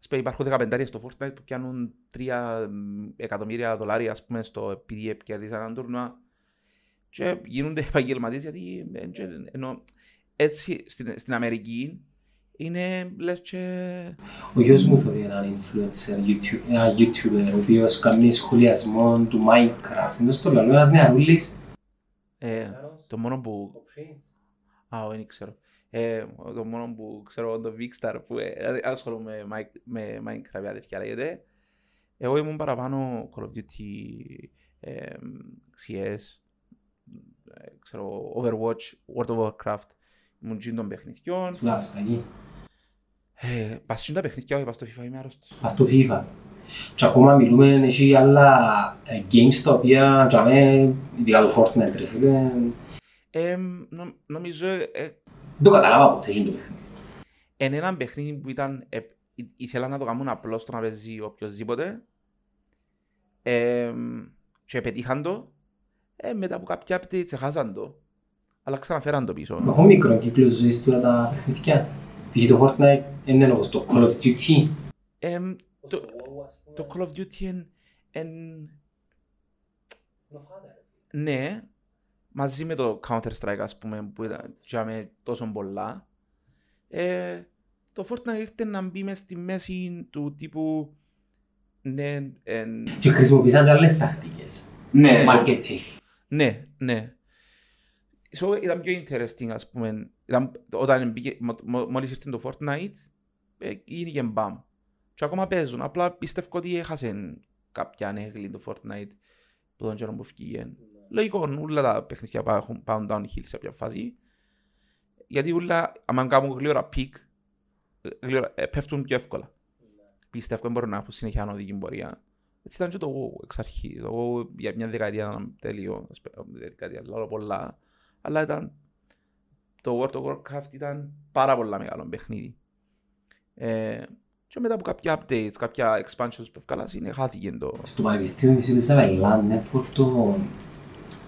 Ας πούμε, υπάρχουν 15 στο Fortnite που πιάνουν 3 εκατομμύρια δολάρια ας πούμε, στο επειδή κερδίσαν έναν τουρνουά και γίνονται επαγγελματίες γιατί ε, και- ενώ έτσι στην, στην Αμερική είναι λες και Ο γιος μου θέλει έναν influencer, YouTube, ένα YouTuber, ο οποίος κάνει σχολιασμό του Minecraft. Είναι στο λαλό ένας νεαρούλης. Ε, το μόνο που Ο Prince. Α, δεν ξέρω. Ε, το μόνο που ξέρω το Big Star που ε, δηλαδή, ασχολούμαι με, Mike- με Minecraft ή τέτοια λέγεται. Εγώ ήμουν παραπάνω Call of Duty, ε, CS, ες, ξέρω, Overwatch, World of Warcraft. Ήμουν τζιν των παιχνιδιών. Τουλάχιστον εκεί. Ε, πας τζιν τα παιχνιδιά, όχι πας στο FIFA, είμαι άρρωστος. Πας στο FIFA. Και ακόμα μιλούμε, έχει άλλα ε, games τα οποία τζαμε, ειδικά το Fortnite ρε φίλε, Ε, νο- νομίζω ε, ε, δεν το καταλάβα ποτέ εκείνο το παιχνίδι. εν έναν παιχνίδι που ήταν, ε, ή- ήθελα να το κάνουν απλό στο να παίζει οποιοδήποτε ε, και πετύχαν το, ε, μετά από κάποια updates έχασαν το, αλλά ξαναφέραν το πίσω. Έχω μικρό κύκλο ζωής του τα παιχνίδια. Πήγε το Fortnite, είναι όπως το Call of Duty. Ε, το, το Call of Duty εν, εν, ναι, μαζί με το Counter Strike ας πούμε που ήταν τζάμε τόσο πολλά ε, το Fortnite ήρθε να μπει μες στη μέση του τύπου ναι, εν, Και χρησιμοποίησαν και άλλες τακτικές. ναι, Marketing. ναι, ναι. So, ήταν πιο interesting ας πούμε ήταν, όταν μπήκε, μο- μο- μόλις ήρθε το Fortnite ε, γίνηκε μπαμ και ακόμα παίζουν. Απλά πιστεύω ότι έχασε κάποια ανέγλη το Fortnite που τον καιρό που φύγει λογικό όλα τα παιχνίδια πάγουν- πάνε downhill σε κάποια φάση. Γιατί όλα άμα κάνουν γλύωρα peak γλύωρα, ε, πέφτουν πιο εύκολα. Πιστεύω ότι μπορούν να έχουν συνέχεια ανωδική πορεία. Έτσι ήταν και το WoW εξ αρχή. Το WoW για μια δεκαετία ήταν τέλειο, ας πούμε, δεκαετία, λέω πολλά, αλλά ήταν το World of Warcraft ήταν πάρα πολλά μεγάλο παιχνίδι. Ε, και μετά από κάποια updates, κάποια expansions που ευκάλα, είναι χάθηκε το... Στο πανεπιστήμιο εμείς έπαιζαμε LAN network το...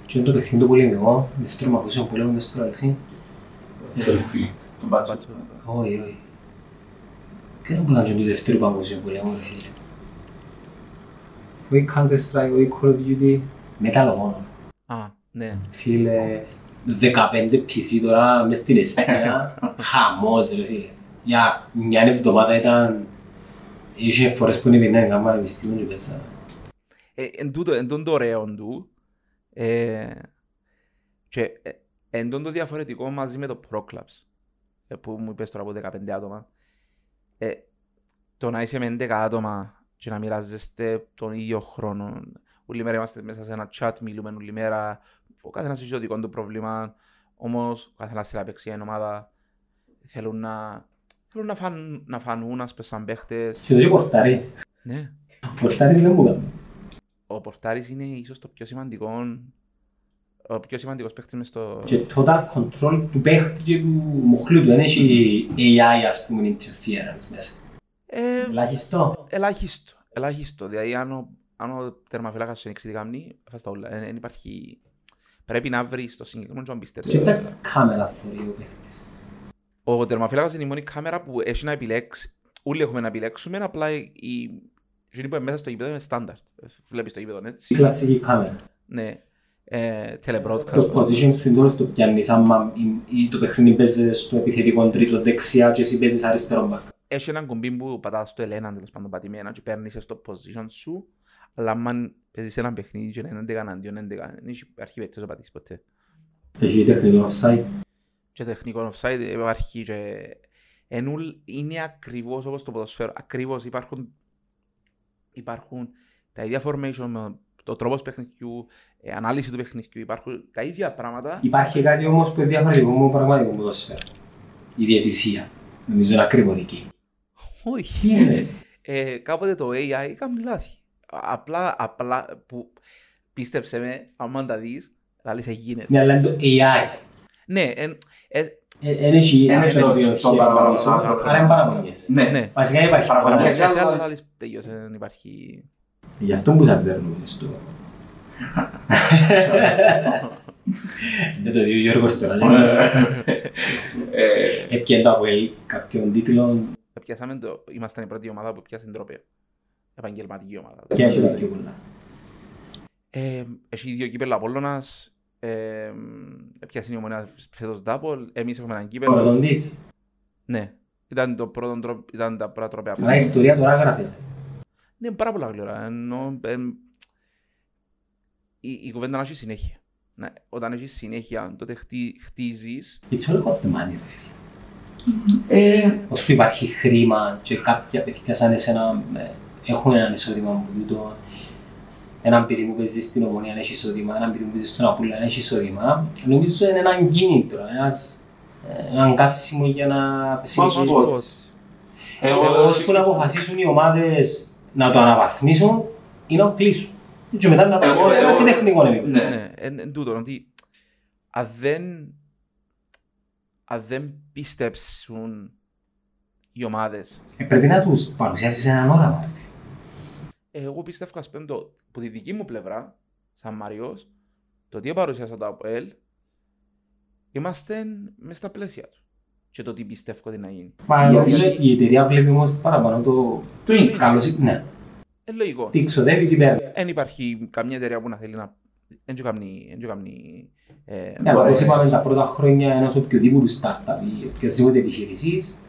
Και είναι το παιχνίδι το πολεμικό, δεύτερο παγκόσμιο πόλεμο μες στο Αλεξή. Selfie. Τον μπάτσο. Όχι, όχι. Και δεν ήταν και το δεύτερο παγκόσμιο πόλεμο, ρε φίλε. Όχι Counter Strike, όχι Call of Duty. Metal of Honor. Α, ναι. Φίλε, 15 PC τώρα μες στην εστία, [laughs] χαμός ρε φίλε. Για μια εβδομάδα ήταν... Είχε φορές που είναι πινά να πανεπιστήμιο και πέσαμε. Ε, εν τούτο, εν τούτο το ωραίο του, ε, και ε, εν τούτο το διαφορετικό μαζί με το Pro Clubs, ε, που μου είπες τώρα από 15 άτομα, ε, το να είσαι με 11 άτομα και να μοιράζεστε τον ίδιο χρόνο, όλη μέρα είμαστε μέσα σε ένα chat, μιλούμε όλη μέρα, ο καθένας έχει το δικό του πρόβλημα, όμως ο καθένας θέλει να παίξει μια ομάδα, θέλουν να, θέλουν να, φαν, να φανούν, ας πούμε, σαν παίχτες. Και το και πορτάρι. Ναι. Πορτάρις δεν μου κάνει. ο Πορτάρης είναι ίσως το πιο σημαντικό ο πιο σημαντικός παίκτης μες στο... Και total control του παίχτη και του μοχλού του. Δεν έχει AI ας πούμε interference μέσα. Ε, Ελάχιστο. ελάχιστο, ελάχιστο. Δηλαδή αν ο, αν ο τερμαφυλάκας σου είναι εξειδικάμνη, φας τα όλα. Δεν υπάρχει... Πρέπει να βρεις το συγκεκριμένο και να Και πιστέψεις. τα κάμερα θεωρεί ο παίχτης. Ο τερμαφυλάκας είναι η μόνη κάμερα που έχει να επιλέξει. Όλοι έχουμε να επιλέξουμε, απλά η... η... εκείνη που είναι μέσα στο γήπεδο είναι στάνταρτ. Βλέπεις το γήπεδο Η έτσι. κλασική κάμερα. Ναι. Ε, telebroadcast. Το position σου είναι τώρα στο πιάνεις άμα η- η- το παιχνίδι παίζεις στο επιθετικό τρίτο δεξιά και εσύ παίζεις αριστερό μπακ. έχει έναν κουμπί που πατάς στο ελένα τέλος πάντων πατημένα και παίρνεις στο position σου αλλά αν παίζεις έναν παιχνίδι και είναι 11 εναντίον 11 δεν έχει υπάρχει περίπτωση να πατήσεις ποτέ Έχει τεχνητό offside. Και τεχνικό offside υπάρχει και ενούλ είναι ακριβώς όπως το ποδοσφαίρο ακριβώς υπάρχουν υπάρχουν τα ίδια formation το τρόπος παιχνιδιού ε, ανάλυση του παιχνιδιού υπάρχουν τα ίδια πράγματα Υπάρχει κάτι όμως που είναι διαφορετικό με το πραγματικό ποδόσφαιρο. Η διαιτησία. Νομίζω είναι ακριβωτική. όχι Τι είναι έτσι; ε, κάποτε το AI κάνει λάθη. Απλά, απλά που πίστεψε με, άμα τα δεις, λάλης γίνεται. Ναι, αλλά είναι το AI. Ναι, εν, ε, Δεν έχει Εν έχει ανθρώπινο το χέρι παραπάνω, πάνω πίσω, άνθρωπο. άρα είναι παραπονιέσαι. Ναι. ναι. Βασικά δεν υπάρχει Παραπονιέσαι. παραπονιέσαι. Παραπονιέσαι, άλλα- αλλά λάλης τελείωσε, δεν υπάρχει... Γι' αυτό που σας δέρνουμε στο... [laughs] Δεν το δει ο Γιώργος τώρα. Ε, Έπιαν το Αποέλ κάποιον τίτλο Πιάσαμε το, ήμασταν η πρώτη ομάδα που πιάσε τρόπαιο. Επαγγελματική ομάδα. και έχει τα πιο πολλά. Ε, έχει δύο κύπελα Απόλλωνας, ε, πιάσε η ομονία φέτος Ντάπολ, εμείς έχουμε έναν κύπελο. Πρωτοντής. Ναι, ήταν, το πρώτο, τρόπο- ήταν τα πρώτα τρόπια. Αλλά η ιστορία τώρα γράφεται. Ναι, πάρα πολλά γλυόρα. Ενώ, ε, η, η κουβέντα να έχει συνέχεια. Ναι, όταν έχεις συνέχεια, τότε χτί, χτίζεις. It's all about the money, ρε φίλε. Ε, Όσο που υπάρχει χρήμα και κάποια παιδιά σαν εσένα ε, έχουν ένα εισόδημα από τούτο, έναν παιδί που παίζει στην ομονία έχει εισόδημα, έναν παιδί που παίζει στον Απούλα έχει εισόδημα, νομίζω είναι έναν κίνητρο, ένας, ε, έναν καύσιμο για να συνεχίσουν. sports. Εγώ- Εγώ ώσπου να αποφασίσουν οι ομάδες να το αναβαθμίσουν ή να κλείσουν. Και μετά να πάει σε Εγώ- ένα εγώ- συντεχνικό επίπεδο. Ναι, ναι, εν, εν τούτο, ότι αν δεν, αν δεν πιστέψουν οι ομάδες, Ε, Πρέπει να τους παρουσιάσεις έναν όραμα. Ρε. εγώ πιστεύω ας πούμε το, από τη δική μου πλευρά, σαν Μαριός, το τι παρουσιάσα το ΑΠΟΕΛ, είμαστε μέσα στα πλαίσια του. Και το τι πιστεύω ότι να γίνει. Μα Γιατί- νομίζω η εταιρεία βλέπει όμως παραπάνω το Το είναι. καλό σι- Ναι, Ε, λογικό. τι ξοδεύει, τι παίρνει. Δεν υπάρχει καμία εταιρεία που να θέλει να... Δεν του κάνει... εν του κάνει, ε, Ναι, αλλά όπως μπορέσει. είπαμε τα πρώτα χρόνια ενός οποιοδήποτε startup ή οποιασδήποτε επιχειρησής,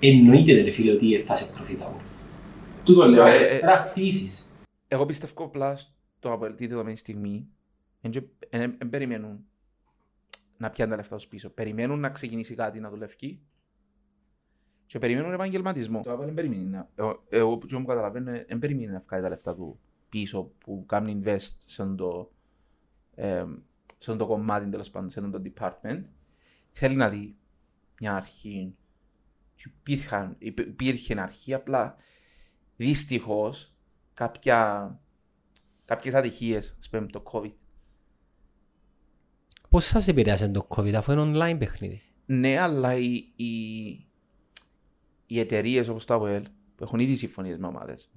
εννοείται ρε φίλε ότι θα σε profitable. Τούτο λέω. Ε, ε, ε, Πρέπει να χτίσεις. Εγώ πιστεύω απλά στο ΑΠΟΕΛ τη δεδομένη στιγμή δεν περιμένουν να πιάνουν τα λεφτά τους πίσω. Περιμένουν να ξεκινήσει κάτι να δουλεύει και περιμένουν επαγγελματισμό. Το ΑΠΟΕΛ δεν περιμένει να... Εγώ, εγώ που μου καταλαβαίνω δεν περιμένει να βγάλει τα λεφτά του πίσω που κάνει invest σε το, ε, σε το κομμάτι τέλος πάντων, σε το department. Θέλει να δει μια αρχή. Και Υπήρχαν, υπ- υπήρχε αρχή, απλά δυστυχώς κάποια, κάποιες ατυχίες, ας πούμε το COVID. Πώς σας επηρέασε το COVID αφού είναι online παιχνίδι; Ναι, αλλά οι, οι, οι εταιρείες όπως το ΑΠΟΕΛ που έχουν ήδη συμφωνίες με ομάδες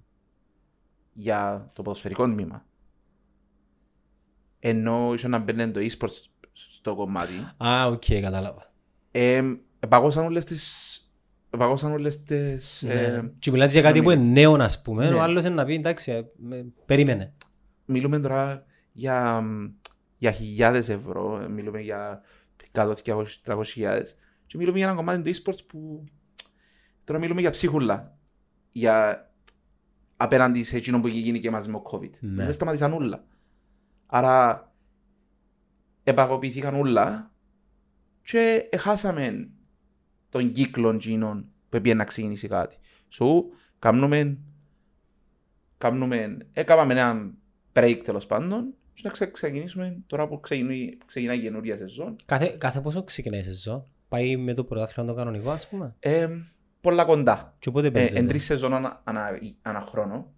για το ποδοσφαιρικό τμήμα ενώ ίσως να μπαίνει το e-sports στο κομμάτι Α, οκ, κατάλαβα. ε, παγώσαν όλες τις παγώσαν όλες τις Ναι. ε, Και μιλάς για κάτι που είναι νέο, ας πούμε, Ναι. ο άλλος είναι να πει, εντάξει, ε, με- περίμενε. μιλούμε τώρα για, μ, για χιλιάδες ευρώ, ε, μιλούμε για 100-300 χιλιάδες και μιλούμε για ένα κομμάτι του e-sports που τώρα μιλούμε για ψίχουλα, για απέναντι σε εκείνο που έχει γίνει και μαζί με το COVID. Ναι. Δεν σταματήσαν όλα. Άρα επαγωποιήθηκαν όλα και χάσαμε τον κύκλο εκείνων που έπιε να ξεκινήσει κάτι. So, κάνουμε, κάνουμε, έκαναμε έναν break τέλος πάντων και να ξε- ξεκινήσουμε τώρα που ξεκινεί, ξεκινάει η καινούργια σεζόν. Κάθε, κάθε πόσο ξεκινάει η σεζόν; Πάει με το πρωτάθλημα το κανονικό, ας πούμε; Ε, πολλά κοντά. Και οπότε Ε, παίζεται. εν τρεις σεζόν ανα, ανα, ανα χρόνο.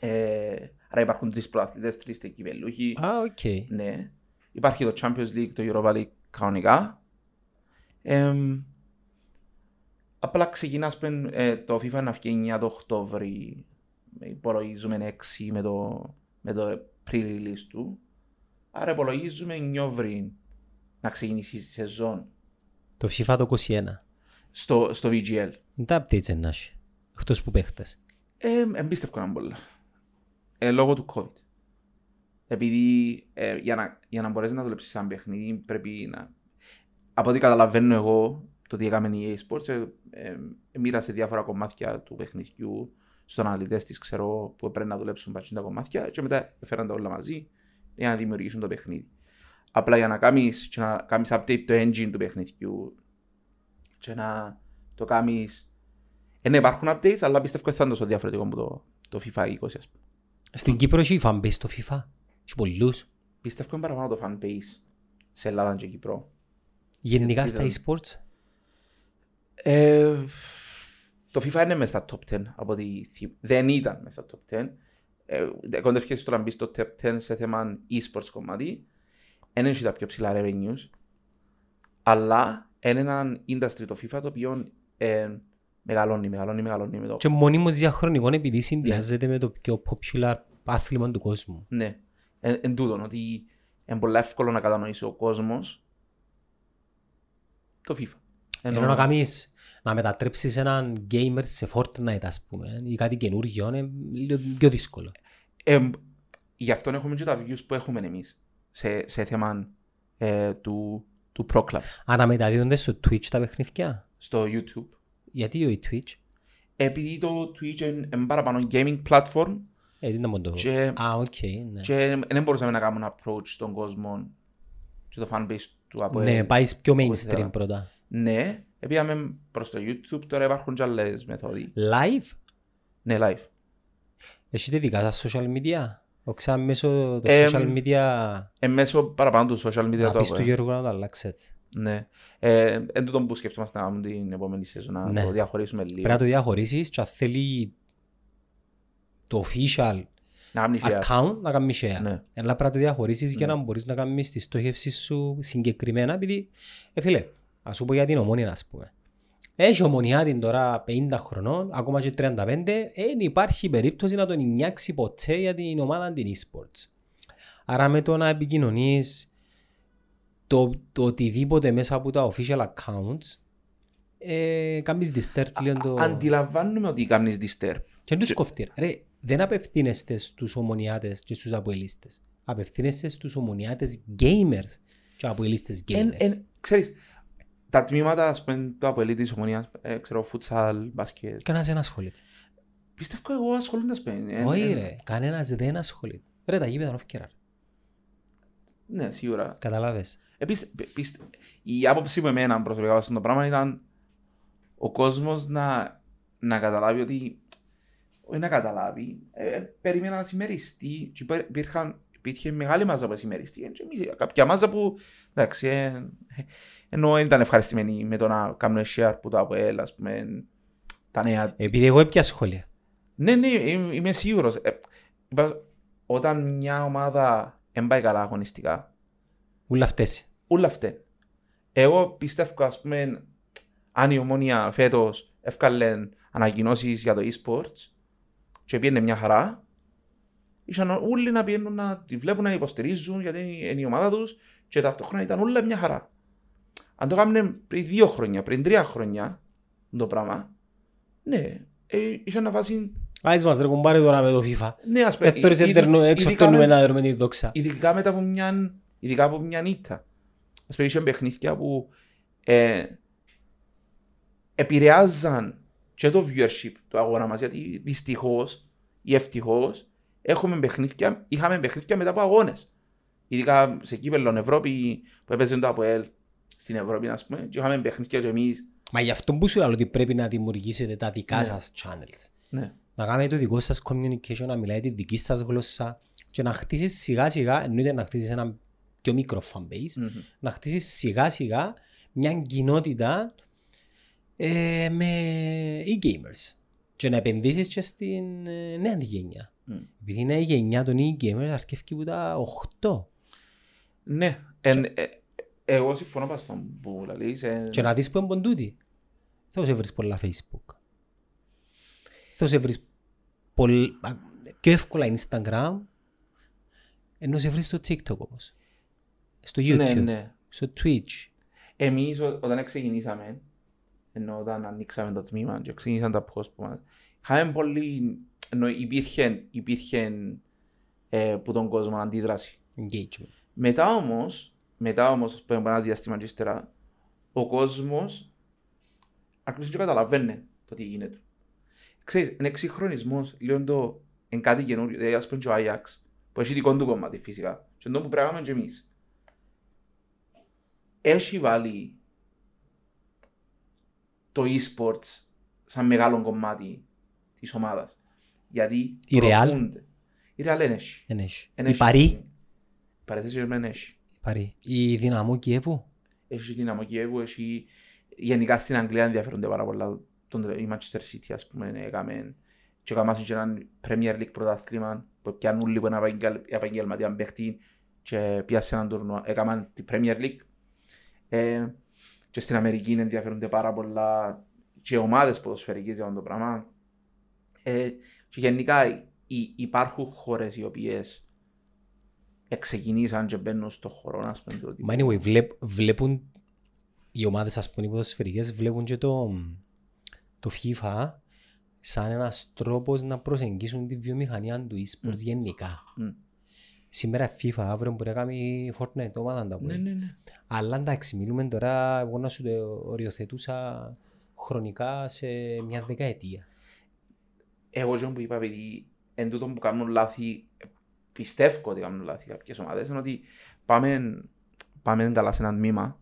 Ε, άρα υπάρχουν τρεις πρωταθλητές, τρεις κυπελούχοι. Α, οκ. Ναι. Υπάρχει το Champions League, το Europa League κανονικά. Εμ, απλά ξεκινάς πριν ε, το FIFA να βγει 9 το Οκτώβρη. Υπολογίζουμε 6 με το, με το pre-release του. Άρα υπολογίζουμε 9 να ξεκινήσει η σεζόν Το FIFA το 21. στο, στο VGL. Είναι τα updates είναι να έχει. Εκτός που παίχτες. Ε, εμπίστευκο να πολλά. Ε, λόγω του COVID. Επειδή ε, για, να, για να μπορέσεις να δουλέψεις σαν παιχνίδι πρέπει να... Από ό,τι καταλαβαίνω εγώ, το τι έκαμε η EA Sports, ε, ε, μοίρασε διάφορα κομμάτια του παιχνιδιού στους αναλυτές της, ξέρω, που πρέπει να δουλέψουν πατσούν τα κομμάτια και μετά έφεραν τα όλα μαζί για να δημιουργήσουν το παιχνίδι. Απλά για να κάνεις, και να κάνεις update το engine του παιχνιδιού και να το κάνεις ε, ναι, υπάρχουν updates, αλλά πιστεύω ότι θα είναι τόσο διαφορετικό από το, το FIFA 20, ας πούμε. Στην Κύπρο έχει fanbase στο FIFA; Έχει πολλούς; Πιστεύω είναι παραπάνω το fan base σε Ελλάδα και Κύπρο. Γενικά στα Ήταν- e-sports; Ε, το FIFA είναι μέσα στα top 10, από ό,τι θυ- δεν ήταν μέσα στα top 10. Ε, κοντεύκες στο να μπεις στο top 10 σε θέμα e-sports κομμάτι. Δεν έχει τα πιο ψηλά revenues, αλλά είναι ένα industry το FIFA το οποίο ε, μεγαλώνει, μεγαλώνει, μεγαλώνει με το Και μονίμως διαχρονικό επειδή συνδυάζεται με το πιο popular άθλημα του κόσμου. Ναι. Εν, εν τούτον, ότι είναι πολύ εύκολο να κατανοήσει ο κόσμος το FIFA. Ενώ να κάνεις να μετατρέψεις έναν gamer σε Fortnite ας πούμε ή κάτι καινούργιο είναι λίγο πιο δύσκολο. Ε, γι' αυτό έχουμε και τα views που έχουμε εμείς σε, σε θέμα ε, του, του Pro Clubs Αναμεταδίδονται στο Twitch τα παιχνίδια; στο YouTube. Γιατί όχι Twitch; Επειδή το Twitch είναι, είναι παραπάνω gaming platform Ε, τι να μου το... Και- Α, οκ, ναι. και δεν μπορούσαμε να κάνουμε approach στον κόσμο και το fanbase του από Ναι, πάει πιο όπως mainstream ήθελα. πρώτα. Ναι, πήγαμε προς το YouTube, τώρα υπάρχουν και άλλες μεθόδοι. Live; Ναι, live. Έχετε δικά σας social media; Οξά μέσω των Εμ, social media Ε, μέσω παραπάνω του social media να το πεις του ΑΠΟΕΛ. Γιώργου να το αλλάξετε. Ναι. Ε, εν τούτο που σκεφτόμαστε να κάνουμε την επόμενη σεζόν, να Ναι. το διαχωρίσουμε λίγο. Πρέπει να το διαχωρίσεις και αν θέλει το official Να κάνουμε share. account να κάνεις share. Ναι. Αλλά πρέπει να το διαχωρίσεις για Ναι. να μπορείς να κάνεις τη στόχευση σου συγκεκριμένα επειδή, ε φίλε, ας σου πω για την ομόνια ας πούμε. Έχει ομονιά την τώρα 50 χρονών, ακόμα και 35, δεν υπάρχει περίπτωση να τον νιάξει ποτέ για την ομάδα την e-sports. Άρα με το να επικοινωνείς το, το οτιδήποτε μέσα από τα official accounts, ε, κάνεις disturb λίγο το... Αντιλαμβάνουμε ότι κάνεις disturb. Και τους κοφτεί. Ρε, δεν απευθύνεστε στους ομονιάτες και στους αποελίστες. Απευθύνεστε στους ομονιάτες gamers και αποελίστες gamers. Εν, εν, ξέρεις, τα τμήματα, ας πούμε, το αποελή της ομονίας, ε, ξέρω, φουτσάλ, μπάσκετ. Κανένας δεν ασχολείται. Πιστεύω εγώ ασχολούνται σπέν. Ε, Όχι ε, ρε, κανένας δεν ασχολείται. Ρε, τα γήπεδα είναι όφκερα. Ναι, σίγουρα. Καταλάβες. Επίσης, πι- πιστε- η άποψη μου εμένα προσωπικά στον το πράγμα ήταν ο κόσμος να, να καταλάβει ότι όχι να καταλάβει, ε, ε, περίμενα να συμμεριστεί και υπέ- υπήρχαν, υπήρχε μεγάλη μάζα που συμμεριστεί και εμείς, κάποια μάζα που εντάξει, ε, ε, ενώ δεν ήταν ευχαριστημένοι με το να κάνουν share που το ΑΠΟΕΛ, ας πούμε, τα νέα. Επειδή εγώ έπια σχόλια. Ναι, ναι, είμαι, είμαι σίγουρος. Ε, είπα, όταν μια ομάδα δεν πάει καλά αγωνιστικά, Ούλα αυτές. όλα αυτά. Εγώ πιστεύω, ας πούμε, αν η ομόνια φέτος έφκαλε ανακοινώσεις για το e-sports και πήγαινε μια χαρά, ήσαν όλοι να πιένουν να τη βλέπουν να την υποστηρίζουν γιατί είναι η ομάδα τους και ταυτόχρονα ήταν όλα μια χαρά. Αν το κάνουν πριν δύο χρόνια, πριν τρία χρόνια το πράγμα, ναι, ε, είχε να βάζει Άις μας ρε κουμπάρε τώρα με το FIFA. ναι, ας πούμε, Εθώρεις ειδι- έξω ειδικά αυτόνουμε με- να δούμε τη δόξα. ειδικά μετά από μια, ειδικά από μια νύχτα. Ας πούμε, είχε παιχνίδια που ε, επηρεάζαν και το viewership του αγώνα μας, γιατί δυστυχώς ή ευτυχώς έχουμε παιχνίδια, είχαμε παιχνίδια μετά από αγώνες. Ειδικά σε κύπελλον Ευρώπη που έπαιζε το ΑΠΟΕΛ στην Ευρώπη, ας πούμε, και είχαμε παιχνίδια και εμείς. Μα γι' αυτό που σου λέω ότι πρέπει να δημιουργήσετε τα δικά Ναι. σας channels. Ναι. να κάνετε το δικό σας communication, να μιλάτε τη δική σας γλώσσα και να χτίσεις σιγά σιγά, εννοείται να χτίσεις ένα πιο μικρό fanbase, Μμμ. να χτίσεις σιγά σιγά μια κοινότητα ε, με e-gamers και να επενδύσεις και στην ε, νέα τη γενιά. Μμ. Επειδή η νέα γενιά των e-gamers αρκεύει από τα 8 Ναι, εν, ε, εγώ συμφωνώ πας στον που λαλείς. ε, και να δεις που είναι τούτοι. Θα σε βρεις πολλά facebook. Θα σε βρεις πολλ... α, πιο εύκολα Instagram ενώ σε βρεις στο TikTok όμως. Στο YouTube, Ναι, ναι. στο Twitch. Εμείς ό- όταν ξεκινήσαμε, ενώ όταν ανοίξαμε το τμήμα και ξεκινήσαν τα post που μας, είχαμε πολύ, ενώ υπήρχε, υπήρχε ε, που τον κόσμο αντίδραση. Engagement. Μετά όμως, μετά όμως, που από ένα διάστημα και ύστερα, ο κόσμος άρχισε και καταλαβαίνει το τι γίνεται. Ξέρεις, είναι εξυγχρονισμός, λίγο το, είναι κάτι καινούριο, δηλαδή ας πούμε και ο Ajax, που έχει δικό του κομμάτι φυσικά, και αυτό που πρέπει να κάνουμε και εμείς. Έχει βάλει το e-sports σαν μεγάλο κομμάτι της ομάδας. Γιατί Η Real; προωθούνται. Η Real δεν έχει. Δεν έχει. Εν Η έχει. Παρή. Παρέθεση δεν έχει. Η Παρή. Η Δυναμό Κιέβου. Έχει δυναμό Κιέβου, έχει... Γενικά στην Αγγλία ενδιαφέρονται πάρα πολλά. Τον, η Manchester City, ας πούμε, έκαμε και έκαμε και έναν Premier League πρωτάθλημα που πιάνουν λίγο ένα επαγγελ- επαγγελματία παίχτη και πιάσε έναν τουρνουά. Έκαμε την Premier League. Ε, και στην Αμερική ενδιαφέρονται πάρα πολλά και ομάδες ποδοσφαιρικές για αυτό το πράγμα. Ε, και γενικά υ- υπάρχουν χώρες οι οποίες εξεκινήσαν και μπαίνουν στο χώρο, ας πούμε, το Μα anyway, βλέπ, βλέπουν οι ομάδες ας πούμε οι ποδοσφαιρικές βλέπουν και το, το FIFA σαν ένας τρόπος να προσεγγίσουν τη βιομηχανία του e-sports Μμ. γενικά. Μμ. Σήμερα FIFA αύριο μπορεί να κάνει Fortnite ομάδα τα Ναι, πούμε. ναι, ναι. Αλλά εντάξει, μιλούμε τώρα, εγώ να σου το οριοθετούσα χρονικά σε μια δεκαετία. Εγώ και που είπα, επειδή εν τούτο που κάνουν λάθη, πιστεύω ότι κάνουν λάθη κάποιες ομάδες, είναι ότι πάμε, πάμε καλά σε ένα τμήμα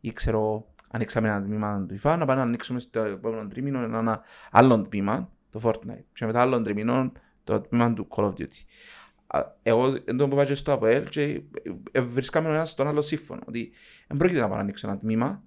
ή ξέρω ανοίξαμε ένα τμήμα του FIFA, να πάμε να ανοίξουμε στο επόμενο τρίμηνο ένα άλλο τμήμα, το Fortnite. Και μετά άλλο τρίμηνο το τμήμα του Call of Duty. Α, Εγώ δεν το είπα και στο ΑΠΟΕΛ και ε, βρισκάμε ο ένας στον άλλο σύμφωνο. Ότι δεν πρόκειται να πάω να ανοίξω ένα τμήμα,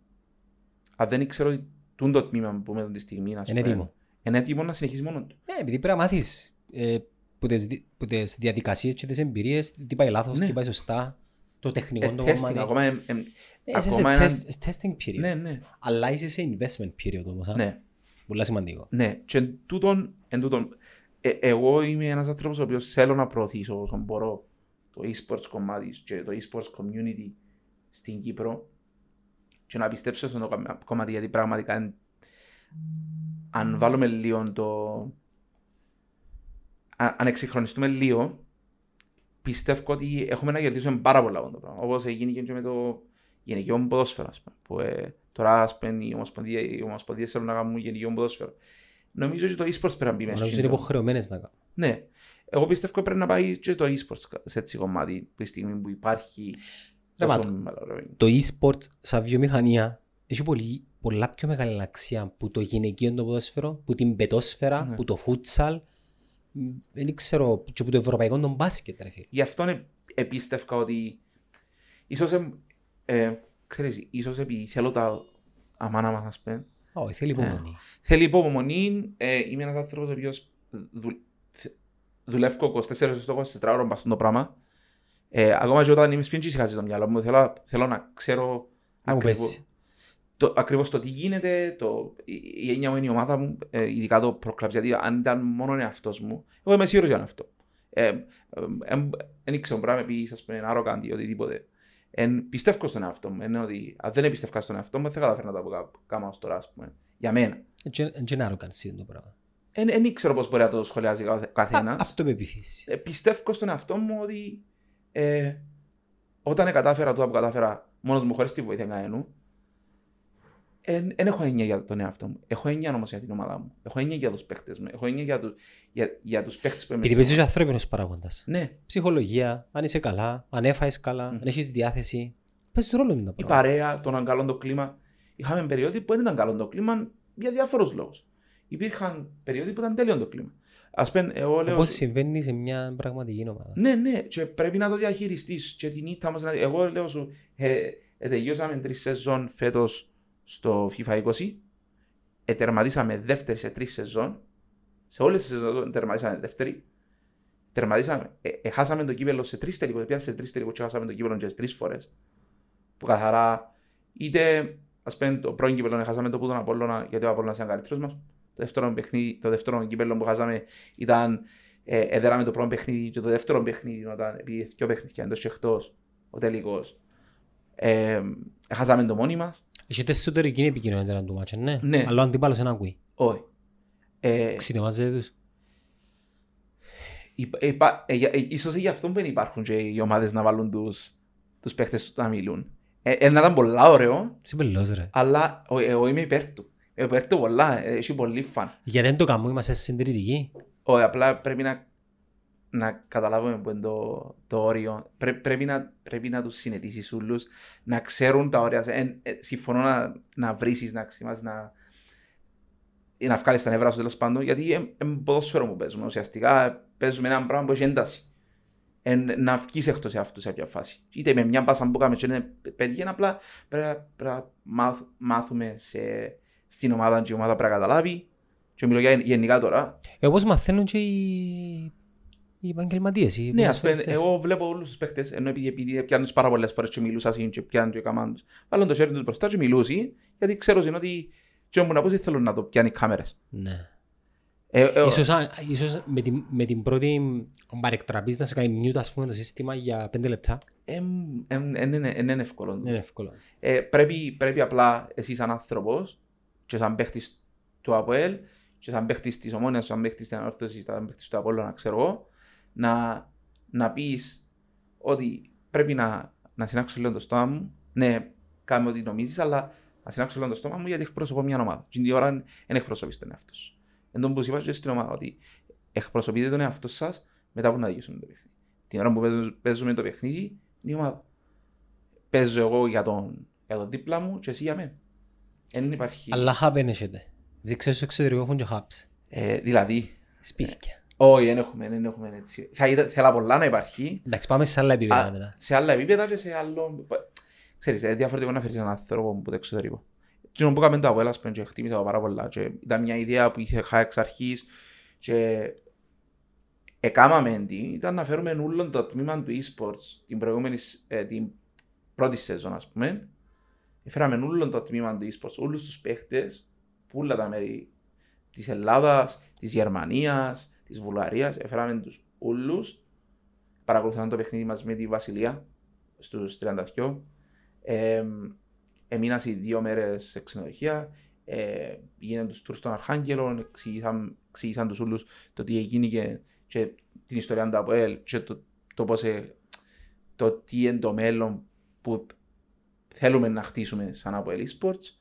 αν δεν ξέρω ότι τούν το τμήμα που με τη στιγμή ας Είναι πούμε, έτοιμο. Είναι έτοιμο να συνεχίσει μόνο του. Ναι, επειδή πρέπει να μάθεις ε, που τις, δι- που τις διαδικασίες και τις εμπειρίες, τι πάει λάθος, Ναι. τι πάει σωστά, το τεχνικό Ε, το testing, κομμάτι. ακόμα, ε, ε, Ναι, είσαι σε ακόμα έναν- test, testing period. Ναι, ναι, Αλλά είσαι σε investment period όμως. α. ναι. Πολλά σημαντικό. Ναι, και εν τούτον, εν τούτον ε, εγώ είμαι ένας άνθρωπος ο οποίος θέλω να προωθήσω όσο μπορώ το e-sports κομμάτι και το e-sports community στην Κύπρο και να πιστέψω στο κομμα- κομμάτι γιατί πραγματικά εν- αν βάλουμε λίγο το... α- αν εξυγχρονιστούμε λίγο πιστεύω ότι έχουμε να κερδίσουμε πάρα πολλά από το πράγμα. Όπως έγινε και με το γενικό ποδόσφαιρο, ας πούμε, που ε, τώρα ας πούμε οι ομοσπονδία- οι ομοσπονδίες θέλουν να κάνουν γενικό ποδόσφαιρο. Νομίζω ότι το e-sports πρέπει να μπει μέσα. Νομίζω στην είναι το- υποχρεωμένες να κάνουν. Ναι. Εγώ πιστεύω ότι πρέπει να πάει και το e-sports σε έτσι κομμάτι τη στιγμή που υπάρχει Ρε, τόσο μα, μεγάλο ρόλο. Το e-sport σαν βιομηχανία έχει πολύ, πολλά πιο μεγάλη αξία που το γυναικείο το ποδόσφαιρο, που την πετόσφαιρα, Ναι. που το futsal, μ, δεν ξέρω, και που το ευρωπαϊκό το μπάσκετ, ρε φίλε. Γι' αυτό ε, επίστευκα ότι ίσως, ε, ε, ξέρεις, ίσως επειδή θέλω τα αμάνα μας, ας πούμε, Όχι, θέλει υπομονή. θέλει υπομονή, ε, είμαι ένας άνθρωπος ο οποίος δου, θε- δουλεύω 24 ώρες το 24 ώρες πας το πράγμα. Ε, ακόμα και όταν είμαι σπίτι ησυχάζει το μυαλό μου, θέλω, θέλω να ξέρω Να μου ακριβώς- πέσει. Το, ακριβώς το τι γίνεται, το, η, η έννοια μου είναι η ομάδα μου, ε, ειδικά το προκλαψ, γιατί αν ήταν μόνο εαυτός μου, εγώ είμαι σίγουρος για τον αυτό. Δεν ήξερα μπορεί να με πεις, ας πούμε, arrogant ή οτιδήποτε. Εν, πιστεύω στον εαυτό μου, είναι ότι αν δεν πιστεύω στον εαυτό μου, δεν θα καταφέρω να τα πω κάνω ως τώρα, ας πούμε, για μένα. Δεν είναι arrogance είναι το πράγμα. Δεν ήξερα πώς μπορεί να το σχολιάζει κάθε- Α, καθένας. Αυτό με επιθύσεις. Ε, πιστεύω στον εαυτό μου ότι ε, όταν κατάφερα το που κατάφερα μόνος μου χωρίς τη βοήθεια κανένου, δεν έχω έννοια για τον εαυτό μου. Έχω έννοια όμως για την ομάδα μου. Έχω έννοια για τους παίκτες μου. Έχω έννοια για, του, για, για τους παίκτες που είμαι. Επειδή παίζεις ανθρώπινος παράγοντας. Ναι, Ψυχολογία, αν είσαι καλά, αν έφαες καλά, αν έχεις διάθεση. Παίζεις το ρόλο του τα η πράγματα. παρέα, το να είναι καλό το κλίμα. Είχαμε περίοδοι που δεν ήταν καλό το κλίμα για διάφορους λόγους. Υπήρχαν περίοδοι που ήταν τέλειο το κλίμα. Ας πούμε, εγώ λέω... Όπως συμβαίνει σε μια πραγματική ομάδα. Ναι, ναι, και πρέπει να το διαχειριστείς. Και την ήττα μας, να- εγώ λέω σου, ε, ε, τελειώσαμε τρεις σεζόν φέτος στο FIFA 20. Ε, τερματίσαμε δεύτερη σε τρεις σεζόν. Σε όλες τις σεζόν τερματίσαμε δεύτερη. Τερματίσαμε, ε, ε, χάσαμε το κύπελο σε τρεις τελικού. Πιάσαμε σε τρεις τελικούς και χάσαμε το κύπελο και τρεις φορές. Που καθαρά, είτε ας πούμε το πρώην κύπελο χάσαμε το που τον Απόλλωνα, γιατί ο Απόλλωνας ήταν καλύτερος μας. Το δεύτερο, παιχνίδι, το δεύτερο κύπελο που χάσαμε ήταν ε, έδεραμε το πρώτο παιχνίδι και το δεύτερο παιχνίδι όταν επειδή δύο παιχνίδια εντός και εκτός ο τελικός ε, χάσαμε το μόνοι μας Έχετε εσωτερική επικοινωνία του μάτσα, ναι. Ναι. Αλλά ο αντίπαλος δεν ακούει. όχι ε, Ξυνεμάζετε τους. υπα, υπα, ε, για- ε, ίσως γι' αυτό δεν υπάρχουν και οι ομάδες να βάλουν τους, τους παίχτες τους να μιλούν ε, ε, να ήταν πολλά ωραίο Είσαι πελός ρε. αλλά ο- εγώ είμαι υπέρ του Είμαι υπέρ του πολλά, ε, έχει πολύ φαν Γιατί δεν το κάνουμε, είμαστε συντηρητικοί. Όχι, απλά πρέπει να, να καταλάβουμε που είναι το, το όριο. Πρέ, πρέπει, να, πρέπει να τους συνετήσεις όλους, να ξέρουν τα όρια. Ε, ε, συμφωνώ να, να βρήσεις, να ξυμάς, να, ή να βγάλεις τα νεύρα σου τέλος πάντων, γιατί είναι ποδόσφαιρο που παίζουμε. Ουσιαστικά παίζουμε ένα πράγμα που έχει ένταση. Ε, να βγεις εκτός αυτούς σε κάποια φάση. Είτε με μια πάσα που κάνουμε και είναι παιδιά, απλά πρέπει, πρέπει να μάθ, μάθουμε σε, στην ομάδα και η ομάδα πρέπει να καταλάβει. Και μιλώ για γενικά τώρα, Ε, Όπως μαθαίνουν και οι, οι επαγγελματίες. Οι Ναι, ας πούμε, ποδοσφαιριστές. εγώ βλέπω όλους τους παίχτες, ενώ επειδή, επειδή πιάνουν τους πάρα πολλές φορές και μιλούσα συν και πιάνουν και καμάν τους. Βάλουν το χέρι τους μπροστά και μιλούσι, γιατί ξέρω συν ότι και όμως να πω ότι θέλουν να το πιάνει οι κάμερες. Ναι. Ε, ε, Ίσως, αν- ίσως με, την, με την πρώτη παρεκτραπής να σε κάνει mute ας πούμε το σύστημα για πέντε λεπτά. εμ, εμ, εν είναι- εν είναι εύκολο. Δεν είναι εύκολο. Ε, πρέπει, πρέπει απλά εσύ σαν άνθρωπος και σαν παίχτης του ΑΠΟΕΛ και σαν παίχτης της Ομόνιας, σαν παίχτης της Ανόρθωσης, σαν παίχτης του Απόλλωνα, ξέρω εγώ, να, να πεις ότι πρέπει να, να συνάξω λίγο το στόμα μου. Ναι, κάμε ό,τι νομίζεις, αλλά να συνάξω λίγο το στόμα μου γιατί εκπροσωπώ μια ομάδα. Και την ώρα δεν εκπροσωπείς τον εαυτό σου. Εν τω που σου είπα και στην ομάδα ότι εκπροσωπείτε τον εαυτό σας μετά που να διώσουν το παιχνίδι. Την ώρα που παίζουμε- παίζουμε το παιχνίδι, είναι η ομάδα. Παίζω εγώ για τον, για τον δίπλα μου και εσύ για μένα. Δεν υπάρχει. Αλλά hub δεν έχετε. Δεν ξέρεις στο εξωτερικό έχουν και hubs. Ε, δηλαδή, Σπίτια. Όχι, δεν έχουμε, δεν έχουμε έτσι. Θα ήθελα θέλα πολλά να υπάρχει. Εντάξει, πάμε σε άλλα επίπεδα Α, μετά. σε άλλα επίπεδα και σε άλλο... Ξέρεις, είναι διαφορετικό να φέρεις έναν άνθρωπο από το εξωτερικό. Τι που έκαμε το Αβουέλα, ας πούμε, και χτίμησα το πάρα πολλά. Και ήταν μια ιδέα που είχα εξ αρχής και εκάμαμε τι, ήταν να φέρουμε όλο το τμήμα του e-sports την προηγούμενη, σ- ε, την πρώτη σεζόν, ας πούμε. Φέραμε όλο το τμήμα του e-sports, όλους τους παίχτες, που όλα τα μέρη της Ελλάδας, της Γερμανίας, της Βουλγαρίας, έφεραμε τους όλους παρακολουθούσαν το παιχνίδι μας με τη Βασιλεία στους 32. Ε, έμεινα σε δύο μέρες σε ξενοδοχεία. Ε, πήγαιναν τους τουρ στον Αρχάγγελο, εξήγησαν, εξήγησαν τους όλους το τι έγινε και, και την ιστορία του ΑΠΟΕΛ και το, το, πώς, ε, το τι είναι το μέλλον που θέλουμε να χτίσουμε σαν ΑΠΟΕΛ eSports.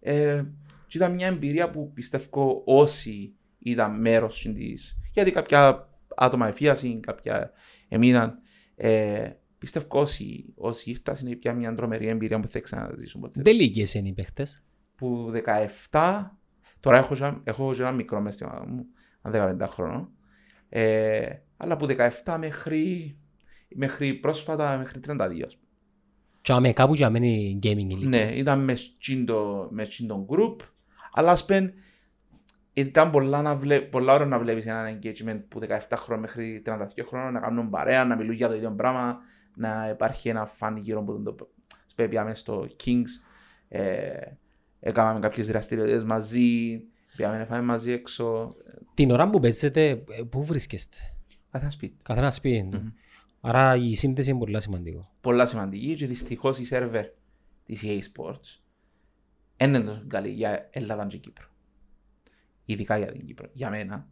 Ε, και ήταν μια εμπειρία που πιστεύω όσοι ήταν μέρος της, γιατί κάποια άτομα εφίασαν, κάποια έμειναν. Ε, πιστεύω όσοι, όσοι ήρθαν είναι πια μια τρομερή εμπειρία που θα ξαναζήσουν ποτέ. Δεν λίγες είναι οι παίχτες. Που 17, τώρα έχω, και ένα- έχω και ένα μικρό μες στην ομάδα μου, αν 15 χρόνο. Ε, αλλά που 17 μέχρι, μέχρι πρόσφατα, μέχρι 32. ας πούμε. Και άμε κάπου και αμένει gaming ηλικίες. Ναι, ήταν μες σκιν το, μες σκιν το group, αλλά ας πεν ήταν πολλά, να βλέ, πολλά ώρα να βλέπεις έναν engagement που 17 χρόνια μέχρι 32 χρόνια να κάνουν παρέα, να μιλούν για το ίδιο πράγμα, να υπάρχει ένα φαν γύρω από τον το Σπέ, πήγαμε στο Kings, ε, έκαναμε κάποιες δραστηριότητες μαζί, πήγαμε να φάμε μαζί έξω, Την ώρα που παίζετε, ε, πού βρίσκεστε; κάθε ένα σπίτι. Καθένα σπίτι του. Άρα η σύνδεση είναι πολύ σημαντικό. πολλά σημαντική και δυστυχώς η σερβερ της EA Sports δεν είναι τόσο καλή για Ελλάδα και Κύπρο. Ειδικά για την Κύπρο. Για μένα,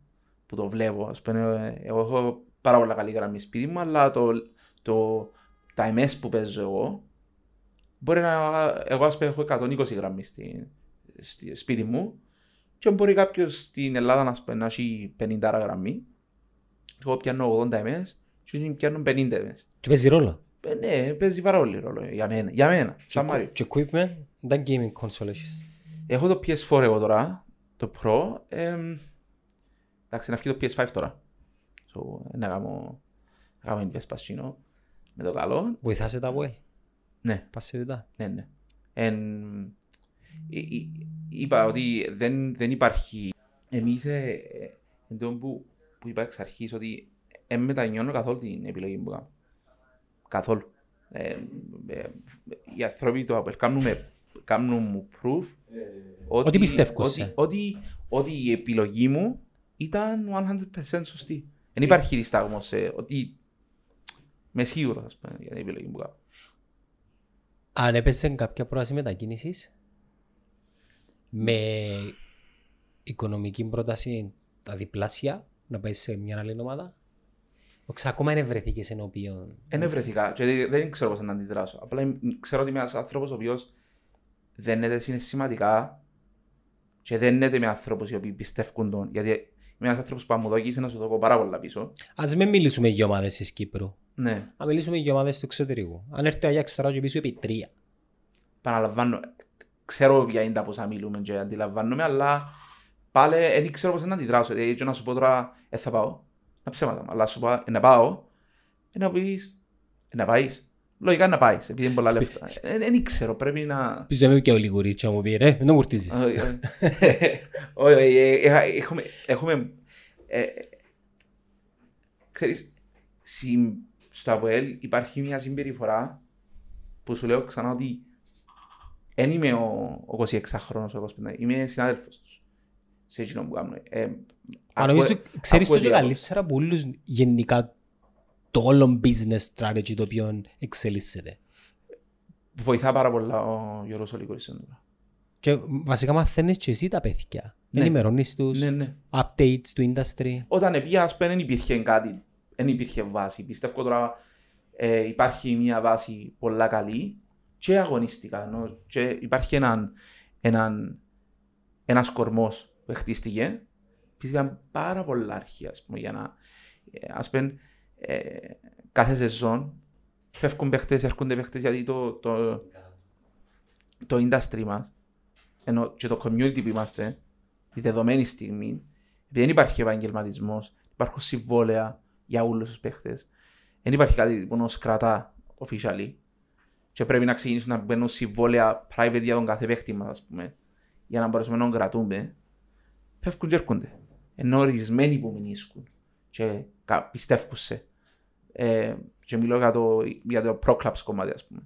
που το βλέπω, ας πούμε, εγώ έχω πάρα πολλά καλή γραμμή σπίτι μου, αλλά το, το, τα MS που παίζω εγώ, μπορεί να, εγώ ας πούμε έχω 120 γραμμή στη, στη σπίτι μου και μπορεί κάποιος στην Ελλάδα να, πούμε, να έχει 50 γραμμή εγώ πιάνω 80 MS και εκείνοι πιάνουν 50 MS. Και παίζει ρόλο. Ε, ναι, παίζει πάρα πολύ ρόλο για μένα. Για μένα, σαν Μάριο. Και equipment, δεν gaming console έχεις. Έχω το PS4 εγώ τώρα, το Pro. εμ, εντάξει, να βγει το PS5 τώρα. So, να κάνω, να κάνω invest πασίνο με το καλό. Βοηθάσαι τα way. Ναι, Πας σε τούτα. ναι, ναι. Εν, εί- εί- είπα ότι δεν, δεν υπάρχει... Εμείς, ε, ε, εν τω που, που είπα εξ αρχής, ότι δεν μετανιώνω καθόλου την επιλογή που κάνω. Καθόλου. Ε, ε, οι άνθρωποι το Apple κάνουν, με- κάνουν μου proof Ότι πιστεύω ότι, σε. ότι, ότι η επιλογή μου ήταν 100% σωστή. Δεν υπάρχει διστάγμος σε ότι είμαι σίγουρος ας πούμε, για την επιλογή που κάνω. Αν έπεσε κάποια πρόταση μετακίνησης με οικονομική πρόταση τα διπλάσια να πάει σε μια άλλη ομάδα. Όχι, ακόμα δεν βρεθήκες ενώπιον. Δεν βρεθήκα και δεν- δεν ξέρω πώς να αντιδράσω. Απλά εμ- ξέρω ότι είμαι ένας άνθρωπος ο οποίος δεν είναι συναισθηματικά και δεν είναι με ανθρώπους οι οποίοι πιστεύουν τον. Γιατί είμαι ένας άνθρωπος που αν μου δώκεις να σου δω πάρα πολλά πίσω. Ας μην μιλήσουμε για ομάδες της Κύπρου. Ναι, Να μιλήσουμε για ομάδες του εξωτερικού. Αν έρθει ο Αγιάξ τώρα και πίσω επί τρία. παραλαμβάνω. Ξέρω ποια είναι τα πόσα μιλούμε και αντιλαμβάνομαι, αλλά πάλι δεν ξέρω πώς να αντιδράσω. Δηλαδή, και να σου πω τώρα, ε, θα πάω. Να ψέματα, αλλά σου πω, ε, να πάω, ε, να πεις, ε, να πάεις. Λογικά να πάεις, επειδή είναι πολλά λεφτά. Ε, Δεν ξέρω, πρέπει να... Πίσω είμαι και ο Λιγουρίτσια μου πει ρε, μην τον κουρτίζεις. Όχι, όχι. Όχι, όχι, ε, ε, έχουμε, έχουμε, ε, ξέρεις, συμ- στο ΑΠΟΕΛ υπάρχει μια συμπεριφορά που σου λέω ξανά ότι δεν είμαι ο, ο 26χρονος, ο 25, είμαι συνάδελφος τους. Σε εκείνο που κάνουν. Ε, Μα νομίζω ακούω- ξέρεις το ακούω και και καλύτερα από όλους γενικά το όλο business strategy το οποίο εξελίσσεται. Βοηθά πάρα πολλά ο Γιώργος Ολικούρης. τώρα. Και βασικά μαθαίνεις και εσύ τα παιδιά. Ναι. Ενημερώνεις τους Ναι, ναι. updates του industry. Όταν επία, ας πούμε, δεν υπήρχε κάτι, δεν υπήρχε βάση. Πιστεύω τώρα ε, υπάρχει μια βάση πολλά καλή και αγωνιστικά. Ενώ, και υπάρχει έναν, έναν, ένας κορμός που χτίστηκε. Πήγαν πάρα πολλά αρχεία, ας πούμε, για να... ε, Ας πούμε, ε, κάθε σεζόν φεύγουν παίχτες, έρχονται παίχτες, γιατί το, το, το industry μας ενώ και το community που είμαστε, η δεδομένη στιγμή, επειδή δεν υπάρχει επαγγελματισμός, υπάρχουν συμβόλαια για όλους τους παίχτες, δεν υπάρχει κάτι που nos κρατά officially. Και πρέπει να ξεκινήσουν να μπαίνουν συμβόλαια private για τον κάθε παίχτη μας, ας πούμε, για να μπορέσουμε να τον κρατούμε. Φεύγουν και έρχονται. Ενώ ορισμένοι που μηνύσκουν και κα- πιστεύουν σε. Ε, και μιλώ για το, για το pro clubs κομμάτι, ας πούμε.